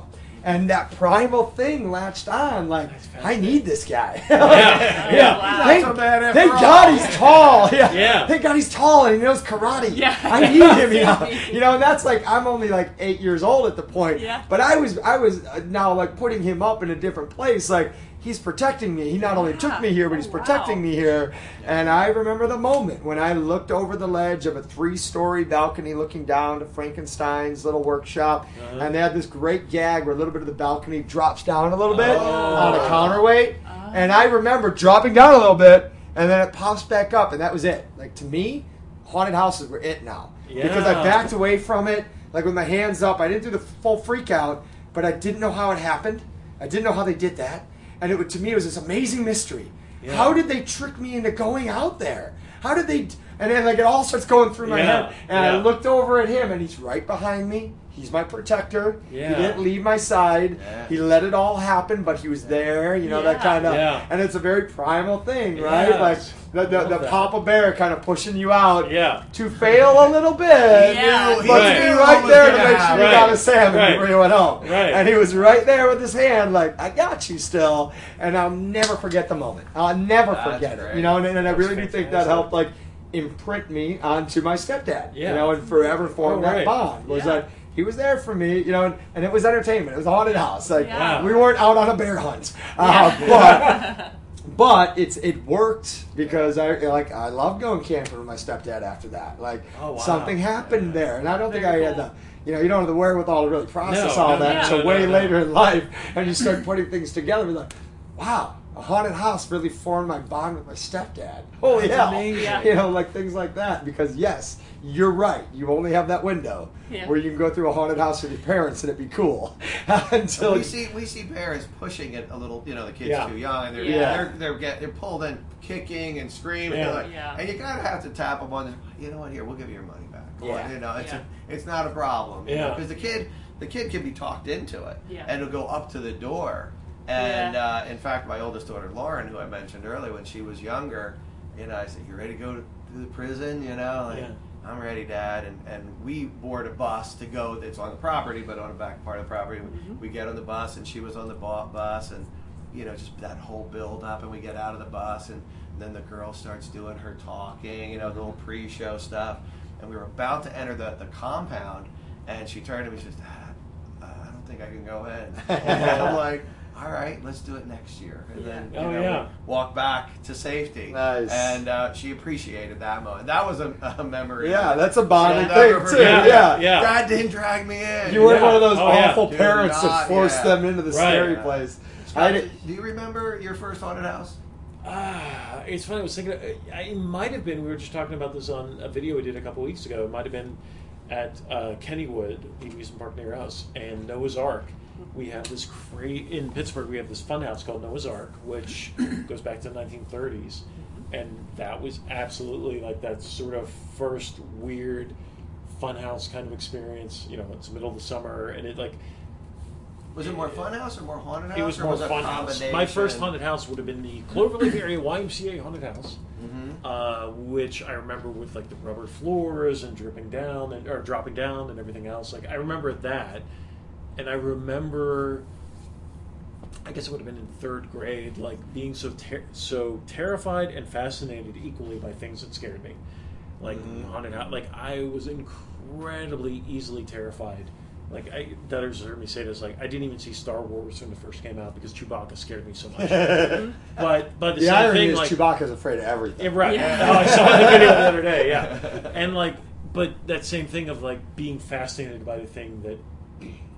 And that primal thing latched on, like I need this guy. Yeah. Yeah. wow. Thank, Not so bad after thank. God he's tall. Yeah. Yeah. Thank God he's tall and he knows karate. Yeah. I need him. You know. You know, and that's like I'm only like eight years old at the point. Yeah. But I was I was uh, now like putting him up in a different place. Like he's protecting me. He not only took me here, but he's Oh, wow. protecting me here. And I remember the moment when I looked over the ledge of a three-story balcony, looking down to Frankenstein's little workshop, Uh-huh. and they had this great gag where a little bit of the balcony drops down a little bit Oh. on a counterweight. And I remember dropping down a little bit, and then it pops back up, and that was it. Like to me, haunted houses were it now because I backed away from it, like with my hands up. I didn't do the full freak out, but I didn't know how it happened. I didn't know how they did that, and it would, to me it was this amazing mystery. Yeah. How did they trick me into going out there? How did they? D- And then like it all starts going through my Yeah, head, and I looked over at him, and he's right behind me. He's my protector. Yeah. He didn't leave my side. Yeah. He let it all happen, but he was there. You know that kind of. Yeah. And it's a very primal thing, right? Yes. Like the the, the. Papa Bear kind of pushing you out Yeah. to fail a little bit. Yeah. But He to be right there to gonna make sure happen. you Right. got a salmon Right. before you went home. Right. And he was right there with his hand, like, I got you still. And I'll never forget the moment. I'll never That's forget it. You know, and, and I That's really do think that helped, like, imprint me onto my stepdad. Yeah. You know, and forever form Oh, that right. bond. Was Yeah. that he was there for me, you know, and, and it was entertainment. It was a haunted house. Like, Yeah. we weren't out on a bear hunt. Uh, but but it's it worked because I like I love going camping with my stepdad after that. Like Oh, wow. something happened there, and I don't think I Very had the you know you don't have the wherewithal to really process No, all no, that no, until no, way no, no. later in life, and you start putting things together. You're like, wow. A haunted house really formed my bond with my stepdad. Holy That's hell! amazing. Yeah. You know, like things like that. Because yes, you're right. You only have that window Yeah. where you can go through a haunted house with your parents and it'd be cool. Until we see we see parents pushing it a little. You know, the kids Yeah. too young. And they're Yeah. they're they're get they're pulled in, kicking and screaming. Yeah. Like, Yeah. And you kind of have to tap them on. The, you know what? Here, we'll give you your money back. Go on, Yeah. You know, it's Yeah. a, it's not a problem. Yeah. Because the kid the kid can be talked into it. Yeah. And it'll go up to the door. And Yeah. uh, in fact, my oldest daughter Lauren, who I mentioned earlier, when she was younger, you know, I said, "You ready to go to, to the prison?" You know, like, Yeah. I'm ready, Dad. And, and we board a bus to go. That's on the property, but on the back part of the property. We get on the bus, and she was on the bus, and you know, just that whole build up, and we get out of the bus, and then the girl starts doing her talking, you know, the little pre-show stuff, and we were about to enter the, the compound, and she turned to me and she says, Dad, uh, I don't think I can go in. and I'm like, all right, let's do it next year. And then, you Oh, know, yeah. we walk back to safety. Nice. And uh, she appreciated that moment. That was a, a memory. Yeah, that's a bonding thing, too. forget. Yeah. Yeah. Dad didn't drag me in. You weren't Yeah. one of those Oh, awful Do parents that not, forced yeah. them into the Right. scary Yeah. place. Scott, I did, do you remember your first haunted house? Ah, it's funny. I was thinking uh, it might have been. We were just talking about this on a video we did a couple weeks ago. It might have been at uh, Kennywood, the amusement park near us, and Noah's Ark. We have this great in Pittsburgh. We have this fun house called Noah's Ark, which goes back to the 1930s, and that was absolutely like that sort of first weird fun house kind of experience. You know, it's the middle of the summer, and it like Was it more fun house or more haunted house? it was more was fun house. My first haunted house would have been the Cloverleaf area YMCA haunted house, Mhm. uh, which I remember with like the rubber floors and dripping down and or dropping down and everything else. Like I remember that, and I remember. I guess it would have been in third grade, like being so ter- so terrified and fascinated equally by things that scared me, like Mhm. haunted house. Like I was incredibly easily terrified. Like I, Dutters heard me say this. Like I didn't even see Star Wars when it first came out because Chewbacca scared me so much. but but the, the same irony thing, is like Chewbacca's afraid of everything. yeah, right. Yeah. Oh, I saw the video the other day. Yeah, and like, but that same thing of like being fascinated by the thing that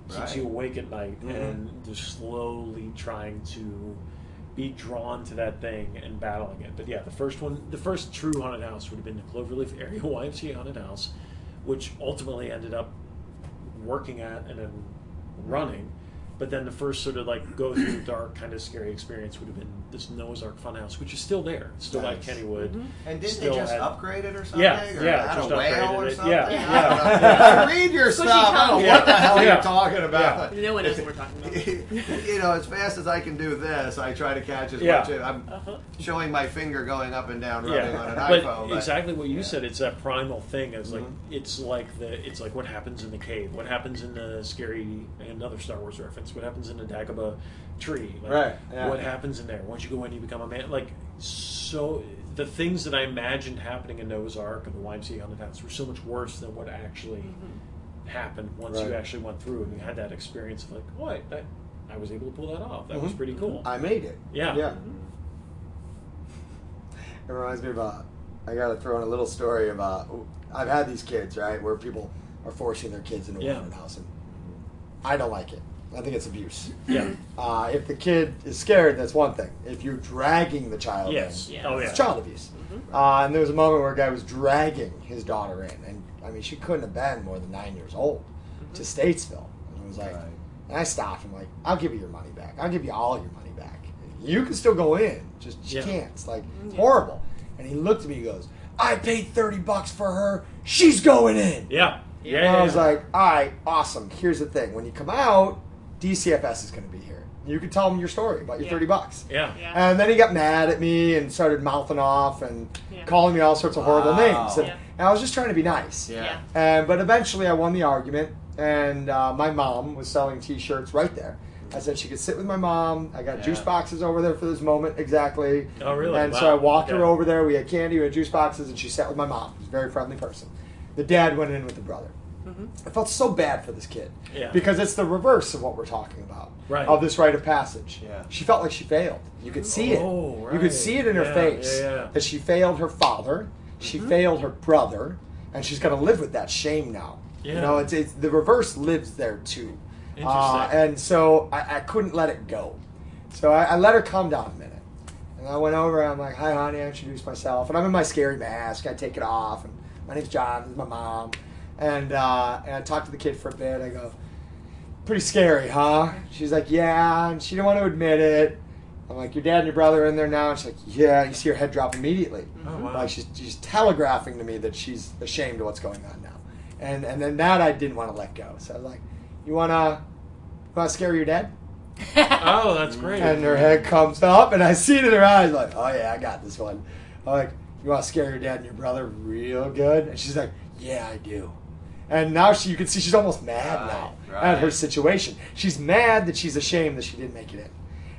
keeps Right. you awake at night, Mm-hmm. and just slowly trying to be drawn to that thing and battling it. But yeah, the first one, the first true haunted house would have been the Cloverleaf area YMCA haunted house, which ultimately ended up working at and then running. But then the first sort of like go through the dark kind of scary experience would have been this Noah's Ark Funhouse, which is still there, It's still Nice. at Kennywood. And didn't Still they just had- upgrade it or something? Yeah, or yeah, had just a whale upgraded or it. something? Yeah, I yeah. don't. I read your Squishy stuff. I don't know what the hell Yeah. you're talking about. No one knows what we're talking about. you know, as fast as I can do this, I try to catch as Yeah. much. I'm Uh-huh. showing my finger going up and down, rubbing on an but iPhone. but- exactly what you yeah. said. It's that primal thing. It's like Mhm. it's like the it's like what happens in the cave. What happens in the scary another Star Wars reference. What happens in the Dagobah tree. Like, Right, yeah. What happens in there once you go in, you become a man. Like so, the things that I imagined happening in Noah's Ark and the YMCA haunted house were so much worse than what actually mm-hmm. happened once you actually went through and you had that experience of like, what that I was able to pull that off. That was mm-hmm. pretty cool. I made it. Yeah. Yeah. Mm-hmm. It reminds me about. I got to throw in a little story about. I've had these kids right where people are forcing their kids into a Yeah. haunted house, and I don't like it. I think it's abuse. yeah. Uh, if the kid is scared, that's one thing. If you're dragging the child Yes. in, Yeah. Oh yeah. it's child abuse. Uh, and there was a moment where a guy was dragging his daughter in, and I mean, she couldn't have been more than nine years old to Statesville. And it was like, Right. and I stopped. I'm like, I'll give you your money back. I'll give you all your money back. You can still go in, just she Yeah. can't. It's like it's horrible. And he looked at me. He goes, I paid thirty bucks for her. She's going in. Yeah. Yeah. And I was like, all right, awesome. Here's the thing: when you come out, DCFS is going to be here. You can tell them your story about your Yeah. thirty bucks. yeah. Yeah. And then he got mad at me and started mouthing off and Yeah. calling me all sorts of horrible Wow. names. And, Yeah. and I was just trying to be nice. Yeah. Yeah. And but eventually I won the argument, and uh, my mom was selling T-shirts right there. I said she could sit with my mom. I got Yeah. juice boxes over there for this moment exactly. Oh, really? And so I walked her over there. We had candy, we had juice boxes, and she sat with my mom. She's a very friendly person. The dad went in with the brother. I felt so bad for this kid Yeah. because it's the reverse of what we're talking about Right. of this rite of passage. Yeah. She felt like she failed. You could see Oh, it. You could see it in her face yeah, yeah. that she failed her father, she failed her brother, and she's going to live with that shame now. You know, it's, it's the reverse lives there too. Uh, and so I, I couldn't let it go. So I, I let her calm down a minute. And I went over. And I'm like, "Hi, honey." I introduced myself, and I'm in my scary mask. I take it off, and my name's John. This is my mom, and uh, and I talked to the kid for a bit. I go, "Pretty scary, huh?" She's like, "Yeah," and she didn't want to admit it. I'm like, "Your dad and your brother are in there now," and she's like, "Yeah." You see her head drop immediately. Oh, wow. Like she's she's telegraphing to me that she's ashamed of what's going on now, and and then that I didn't want to let go. So I was like, "You wanna, you wanna scare your dad?" Oh, that's great. And her head comes up, and I see it in her eyes, like, oh yeah, I got this one. I'm like, you want to scare your dad and your brother real good? And she's like, yeah, I do. And now she, you can see she's almost mad Right, now right. at her situation. She's mad that she's ashamed that she didn't make it in.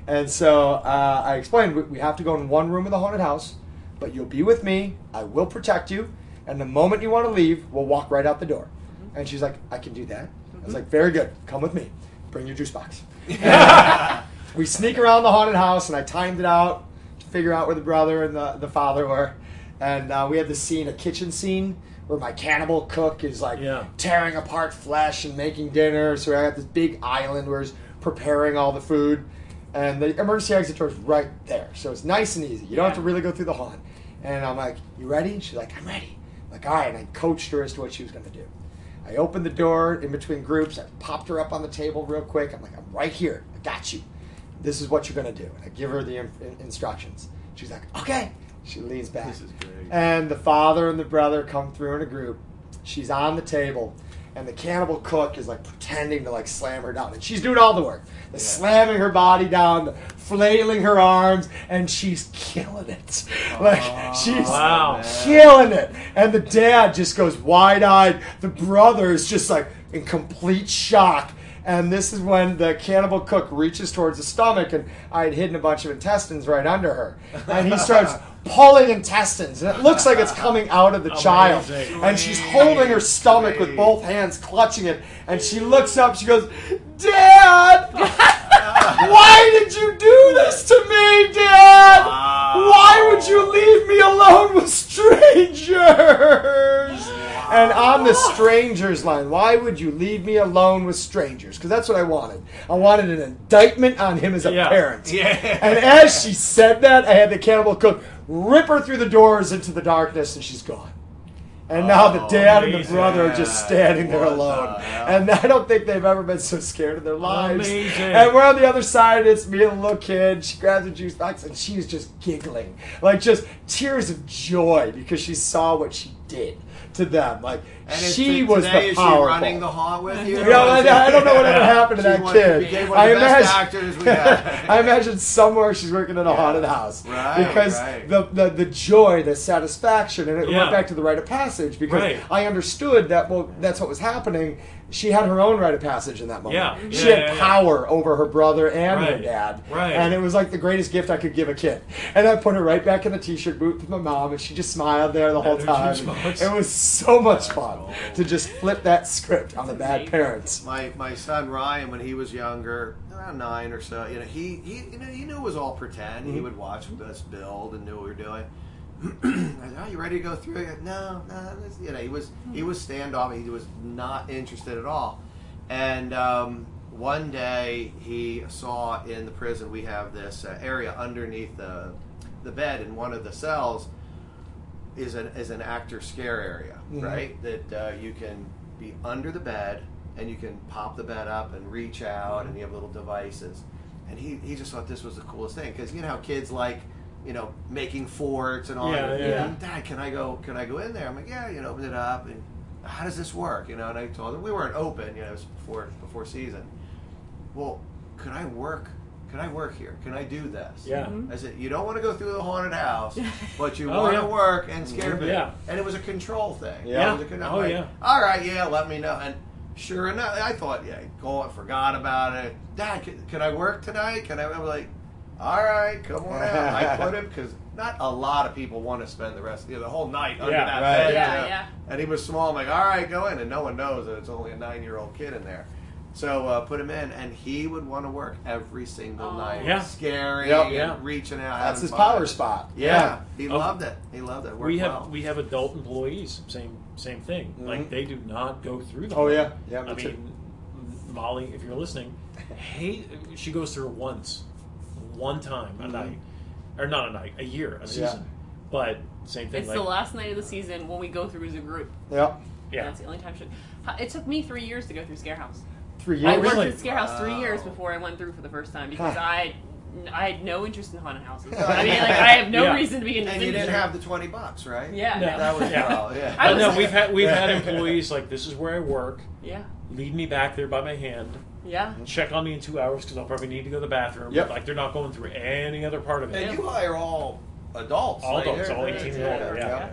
And so uh, I explained, we, we have to go in one room of the haunted house, but you'll be with me. I will protect you. And the moment you want to leave, we'll walk right out the door. And she's like, I can do that. I was like, very good. Come with me. Bring your juice box. we sneak around the haunted house, and I timed it out to figure out where the brother and the, the father were. And uh, we had this scene, a kitchen scene, where my cannibal cook is like Yeah. tearing apart flesh and making dinner. So I got this big island where he's preparing all the food. And the emergency exit door is right there. So it's nice and easy. You don't have to really go through the haunt. And I'm like, You ready? And she's like, I'm ready. I'm like, all right. And I coached her as to what she was going to do. I opened the door in between groups. I popped her up on the table real quick. I'm like, I'm right here. I got you. This is what you're going to do. And I give her the in- instructions. She's like, okay. She leans back. This is great. And the father and the brother come through in a group. She's on the table. And the cannibal cook is like pretending to like slam her down. And she's doing all the work. The slamming her body down, flailing her arms, and she's killing it. Like she's Wow. killing it. And the dad just goes wide eyed. The brother is just like in complete shock. And this is when the cannibal cook reaches towards the stomach, and I had hidden a bunch of intestines right under her. And he starts pulling intestines, and it looks like it's coming out of the child. And she's holding her stomach with both hands, clutching it. And she looks up, she goes, Dad! Why did you do this to me, Dad? Why would you leave me alone with strangers? And on the strangers line, why would you leave me alone with strangers? Because that's what I wanted. I wanted an indictment on him as a Yeah. parent. Yeah. And as she said that, I had the cannibal cook rip her through the doors into the darkness, and she's gone. And now the Oh, dad and the brother are just standing there alone. the? And I don't think they've ever been so scared of their lives. Amazing. And we're on the other side, it's me and the little kid. She grabs a juice box and she's just giggling. Like just tears of joy because she saw what she did to them. Like And she was today, the is she running the haunt with you? You know, I, don't know whatever happened to She that kid. one I of the best imagine, actors we got. I imagine somewhere she's working in a Yeah. haunted house Right, because right. the, the the joy, the satisfaction, and it Yeah. went back to the rite of passage because Right. I understood that well that's what was happening. she had her own rite of passage in that moment. Yeah. She Yeah, had yeah, yeah. power over her brother and her dad. Right. And it was like the greatest gift I could give a kid. And I put her right back in the t-shirt booth with my mom, and she just smiled there the whole time. It was so much fun to just flip that script on the bad parents. my my son Ryan, when he was younger, around nine or so, you know, he he you know he knew it was all pretend. Mm-hmm. He would watch us build and knew what we were doing. I said, "Oh, you ready to go through?" He goes, no, no, you know, he was he was standoff. He was not interested at all. And um, one day he saw in the prison we have this uh, area underneath the the bed in one of the cells is an is an actor scare area, Mhm. right? That uh, you can be under the bed and you can pop the bed up and reach out, and you have little devices. And he, he just thought this was the coolest thing because you know how kids like you know making forts and all. Yeah, that. yeah. Dad, can I go? Can I go in there? I'm like, yeah. You know, open it up and how does this work? You know, and I told him we weren't open. You know, it was before before season. Well, could I work? Can I work here? Can I do this? Yeah. I said, you don't want to go through the haunted house, but you Oh, want yeah. to work and scare Mhm. people. Yeah. And it was a control thing. Yeah. It was a con- Oh, like, yeah. All right, yeah, let me know. And sure enough, I thought, yeah, go on, forgot about it. Dad, can, can I work tonight? Can I? I'm like, all right, come on out. I put him because not a lot of people want to spend the rest, you know, the whole night under Yeah, that right. bed. Yeah, you know. yeah. And he was small. I'm like, all right, go in. And no one knows that it's only a nine year old kid in there. So uh, put him in, and he would want to work every single Oh. night. Yeah. Scary Yep. Yeah. reaching out. That's his fun. power spot. Yeah, he Oh. loved it. He loved it. Worked we have well. we have adult employees. Same same thing. Mhm. Like they do not go through the. Oh, whole- yeah. Yeah, I me too. mean, Molly, if you're listening, hey, she goes through it once, one time a Mhm. night, or not a night, a year, a season. But same thing. It's like, the last night of the season when we go through as a group. Yep. Yeah. That's the only time. She, it took me three years to go through Scarehouse. Three I worked really? at Scarehouse three Wow. years before I went through for the first time because Huh. I, I had no interest in haunted houses. So, I mean, like I have no Yeah. reason to be in this and you didn't have the twenty bucks, right? Yeah. No. That was Yeah. well, yeah. I But no, was- we've had we've had employees like this is where I work. Yeah. Lead me back there by my hand. Yeah. Check on me in two hours because I'll probably need to go to the bathroom. Yep. Like they're not going through any other part of it. And you hire all adults. All like, adults, they're- all 18 and yeah, older, yeah.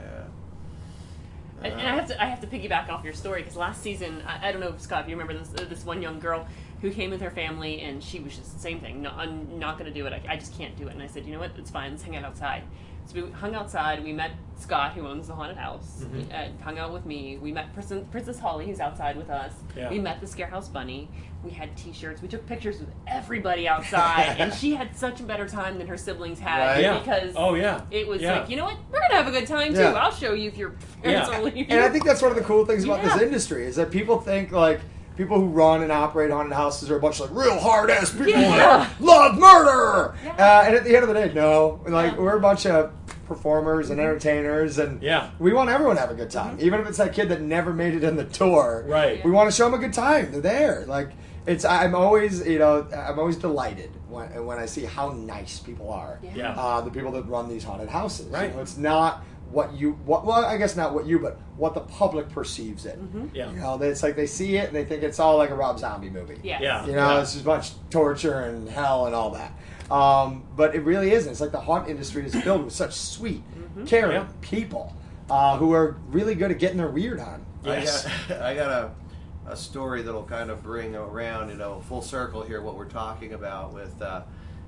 And, and I have to I have to piggyback off your story because last season I, I don't know Scott if you remember this this one young girl who came with her family and she was just the same thing no, I'm not going to do it I, I just can't do it. And I said you know what? It's fine. Let's hang out outside so we hung outside we met Scott who owns the haunted house Mhm. uh, hung out with me we met Princess, Princess Holly who's outside with us Yeah. we met the Scarehouse Bunny we had T-shirts we took pictures with everybody outside and she had such a better time than her siblings had Right. Yeah. because oh yeah. it was Yeah. like, you know what? We're gonna have a good time too. Yeah. I'll show you if your parents Yeah. are leaving. And I think that's one of the cool things about Yeah. this industry is that people think like people who run and operate haunted houses are a bunch of like real hard ass people Yeah. that love murder. Yeah. Uh, and at the end of the day, no, like Yeah. we're a bunch of performers and entertainers, and Yeah. we want everyone to have a good time, even if it's that kid that never made it in the door. Right. We want to show them a good time. They're there. Like it's. I'm always, you know, I'm always delighted when when I see how nice people are. Yeah. Yeah. Uh, the people that run these haunted houses. You Right. know, it's not what you what. Well, I guess not what you, but what the public perceives it. Yeah. You know, it's like they see it and they think it's all like a Rob Zombie movie. Yes. Yeah. You know, Yeah. it's just a bunch torture and hell and all that. Um, but it really isn't. It's like the haunt industry is filled with such sweet, caring Yeah. people uh, who are really good at getting their weird on. Yes. I got, I got a, a story that'll kind of bring around, you know, full circle here what we're talking about with uh,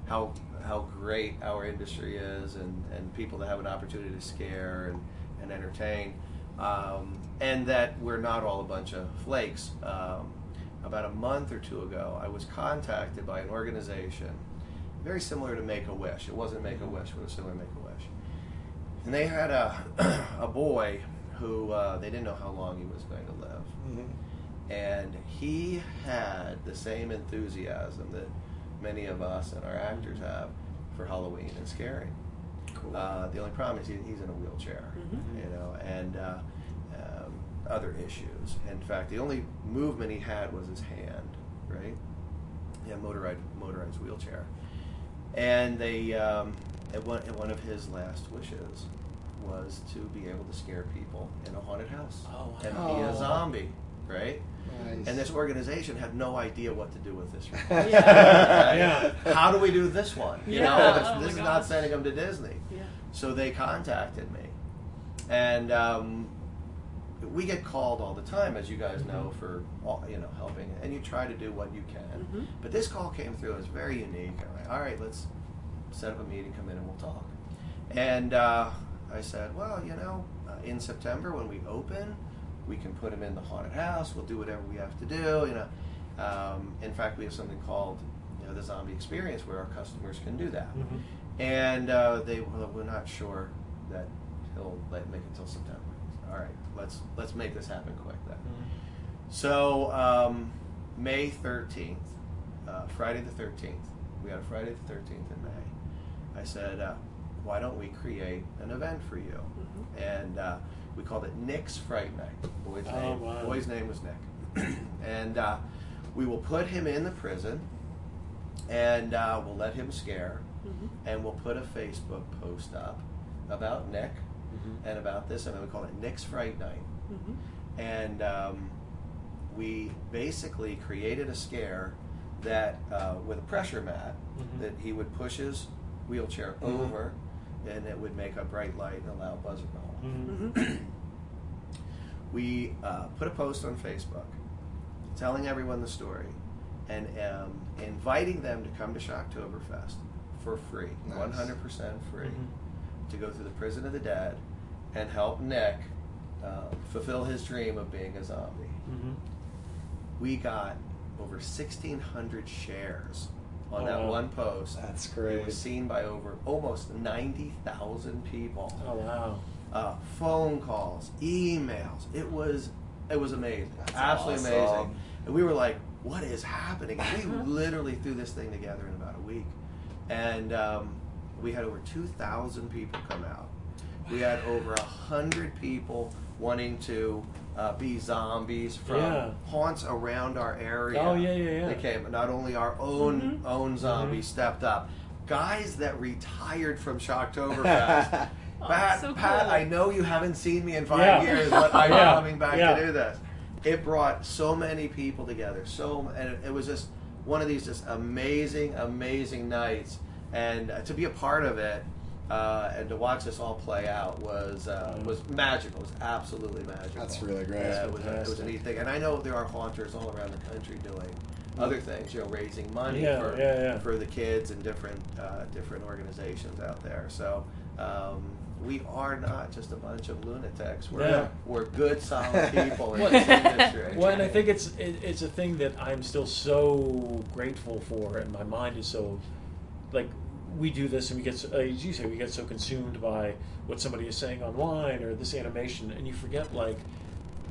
how how great our industry is and, and people that have an opportunity to scare and, and entertain. Um, and that we're not all a bunch of flakes. Um, about a month or two ago, I was contacted by an organization very similar to Make a Wish. It wasn't Make a Wish, but it was similar to Make a Wish. And they had a, a boy who uh, they didn't know how long he was going to live. And he had the same enthusiasm that many of us and our actors have for Halloween and scaring. Cool. Uh, the only problem is he, he's in a wheelchair, Mhm. you know, and uh, um, other issues. In fact, the only movement he had was his hand, right? Yeah, motorized motorized wheelchair. And they, um, at one, one of his last wishes was to be able to scare people in a haunted house Oh, wow. and be a zombie, right? Nice. And this organization had no idea what to do with this. Yeah. How do we do this one? You know, Yeah. this, Oh this my is not sending them to Disney. Yeah. So they contacted me, and um, we get called all the time, as you guys know, for all, you know helping, and you try to do what you can. But this call came through; it was very unique. I'm like, all right, let's set up a meeting, come in, and we'll talk. And uh, I said, well, you know, uh, in September when we open, we can put them in the haunted house. We'll do whatever we have to do. You know, um, in fact, we have something called you know the zombie experience where our customers can do that. And uh, they well, we're not sure that he'll let make it till September. All right, let's let's make this happen quick then. So um, May thirteenth, uh, Friday the thirteenth, we had a Friday the thirteenth in May. I said, uh, why don't we create an event for you? And uh, we called it Nick's Fright Night. Boy's Oh, name, wow. boy's name was Nick, and uh, we will put him in the prison, and uh, we'll let him scare, and we'll put a Facebook post up about Nick and about this, and then we call it Nick's Fright Night. And um, we basically created a scare that uh, with a pressure mat Mhm. that he would push his wheelchair over, and it would make a bright light and a loud buzzer go off. Mhm. We uh, put a post on Facebook telling everyone the story and um, inviting them to come to Shocktoberfest for free, Nice. 100% free, Mhm. to go through the Prison of the Dead and help Nick uh, fulfill his dream of being a zombie. Mhm. We got over 1,600 shares on Oh, that wow. one post. That's great. It great. was seen by over almost 90,000 people Oh wow. uh, phone calls, emails. It was it was amazing, That's absolutely awesome. amazing. And we were like, "What is happening?" And we literally threw this thing together in about a week, and um, we had over two thousand people come out. We had over a hundred people wanting to uh, be zombies from Yeah. haunts around our area. Oh, yeah, yeah, yeah. They came. Not only our own own zombies Mhm. stepped up. Guys that retired from Shocktoberfest. Oh, Pat, so Pat, cool. I know you haven't seen me in five Yeah. years, but I'm Yeah. coming back Yeah. to do this. It brought so many people together. So and it, it was just one of these just amazing, amazing nights. And uh, to be a part of it uh, and to watch this all play out was uh, was magical. It was absolutely magical. That's really great. Yeah, it was, a, it was a neat thing. And I know there are haunters all around the country doing other things. You know, raising money Yeah, for yeah, yeah. for the kids and different uh, different organizations out there. So um, we are not just a bunch of lunatics. We're Yeah. we're good, solid people in Well- this industry. Well, and I think it's it, it's a thing that I'm still so grateful for, and my mind is so like we do this, and we get so, uh, as you say, we get so consumed by what somebody is saying online or this animation, and you forget like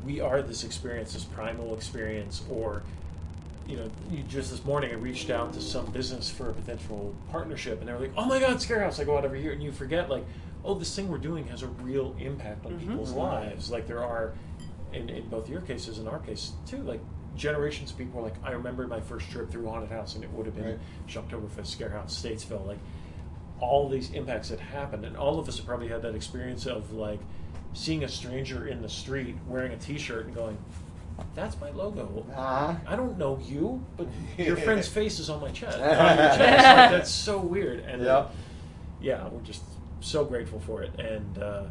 we are this experience, this primal experience, or you know, you just this morning I reached out to some business for a potential partnership, and they were like, "Oh my God, Scarehouse!" I go out every year, and you forget like, oh, this thing we're doing has a real impact on people's lives. Like there are, in, in both your cases and our case too, like generations of people are like, I remember my first trip through haunted house, and it would have been Right. Shocktoberfest, Scare House, Statesville, like all these impacts that happened, and all of us have probably had that experience of like seeing a stranger in the street wearing a T-shirt and going, "That's my logo." Uh-huh. I don't know you, but your friend's face is on my chest. On chest. Like, that's so weird. And uh, yeah, we're just so grateful for it. And uh,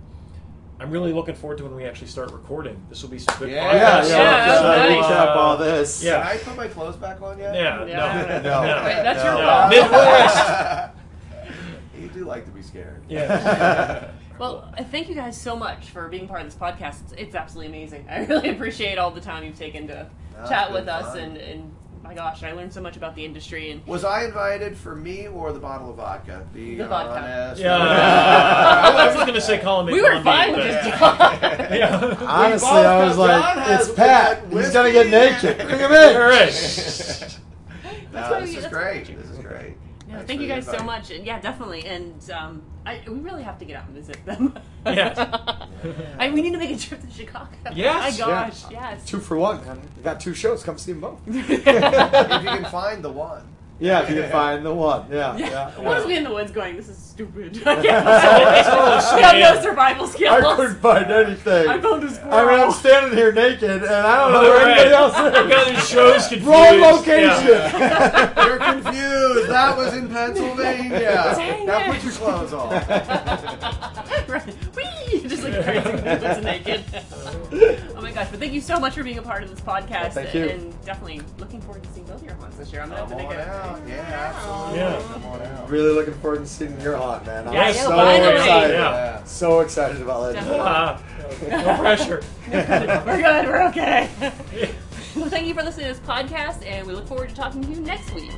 I'm really looking forward to when we actually start recording. This will be some good Yeah. podcast. Yeah, yeah. Yeah, let's, uh, nice. recap all this. Yeah. Can I put my clothes back on yet? Yeah, Yeah. no, No. no. Wait, that's your No. fault. Midwest. you do like to be scared. Yeah. Well, uh, thank you guys so much for being part of this podcast. It's, it's absolutely amazing. I really appreciate all the time you've taken to That's chat been with us, and, and my gosh, I learned so much about the industry. And Was I invited for me or the bottle of vodka? Be The vodka. Yeah. I was going to say Colin we were McCombie, fine with just talking. Yeah. Honestly, I was like, John it's Pat. He's gonna get whiskey. naked. Bring him in. All right. That's No, this we- is that's great. why- This is great. Yeah, thank you guys so much. And yeah, definitely. And um, I, we really have to get out and visit them. Yes. I, we need to make a trip to Chicago. Yes, My yeah. gosh, yes. Two for one, man. You got two shows. Come see them both. if you can find the one. Yeah, if you can find the one. Yeah, Yeah. yeah. What is we in the woods going? This is stupid. I It's all the have same. no survival skills. I couldn't find anything. I found a I squirrel. mean, I'm standing here naked, and I don't know where All right. anybody else I got is. these shows confused. Wrong location. Yeah. You're confused. That was in Pennsylvania. Dang now it. put your clothes on. right. Whee! Just like crazy people naked. Oh my gosh! But thank you so much for being a part of this podcast. thank you. And definitely looking forward to seeing both of your haunts this year. I'm gonna have Come to on make a. out. Yeah, absolutely. Yeah. Come on out. Really looking forward to seeing your haunt, man. I'm Yeah, so finally. excited. Yeah. So excited about Legend. Uh, no pressure. We're good. We're okay. well, thank you for listening to this podcast, and we look forward to talking to you next week.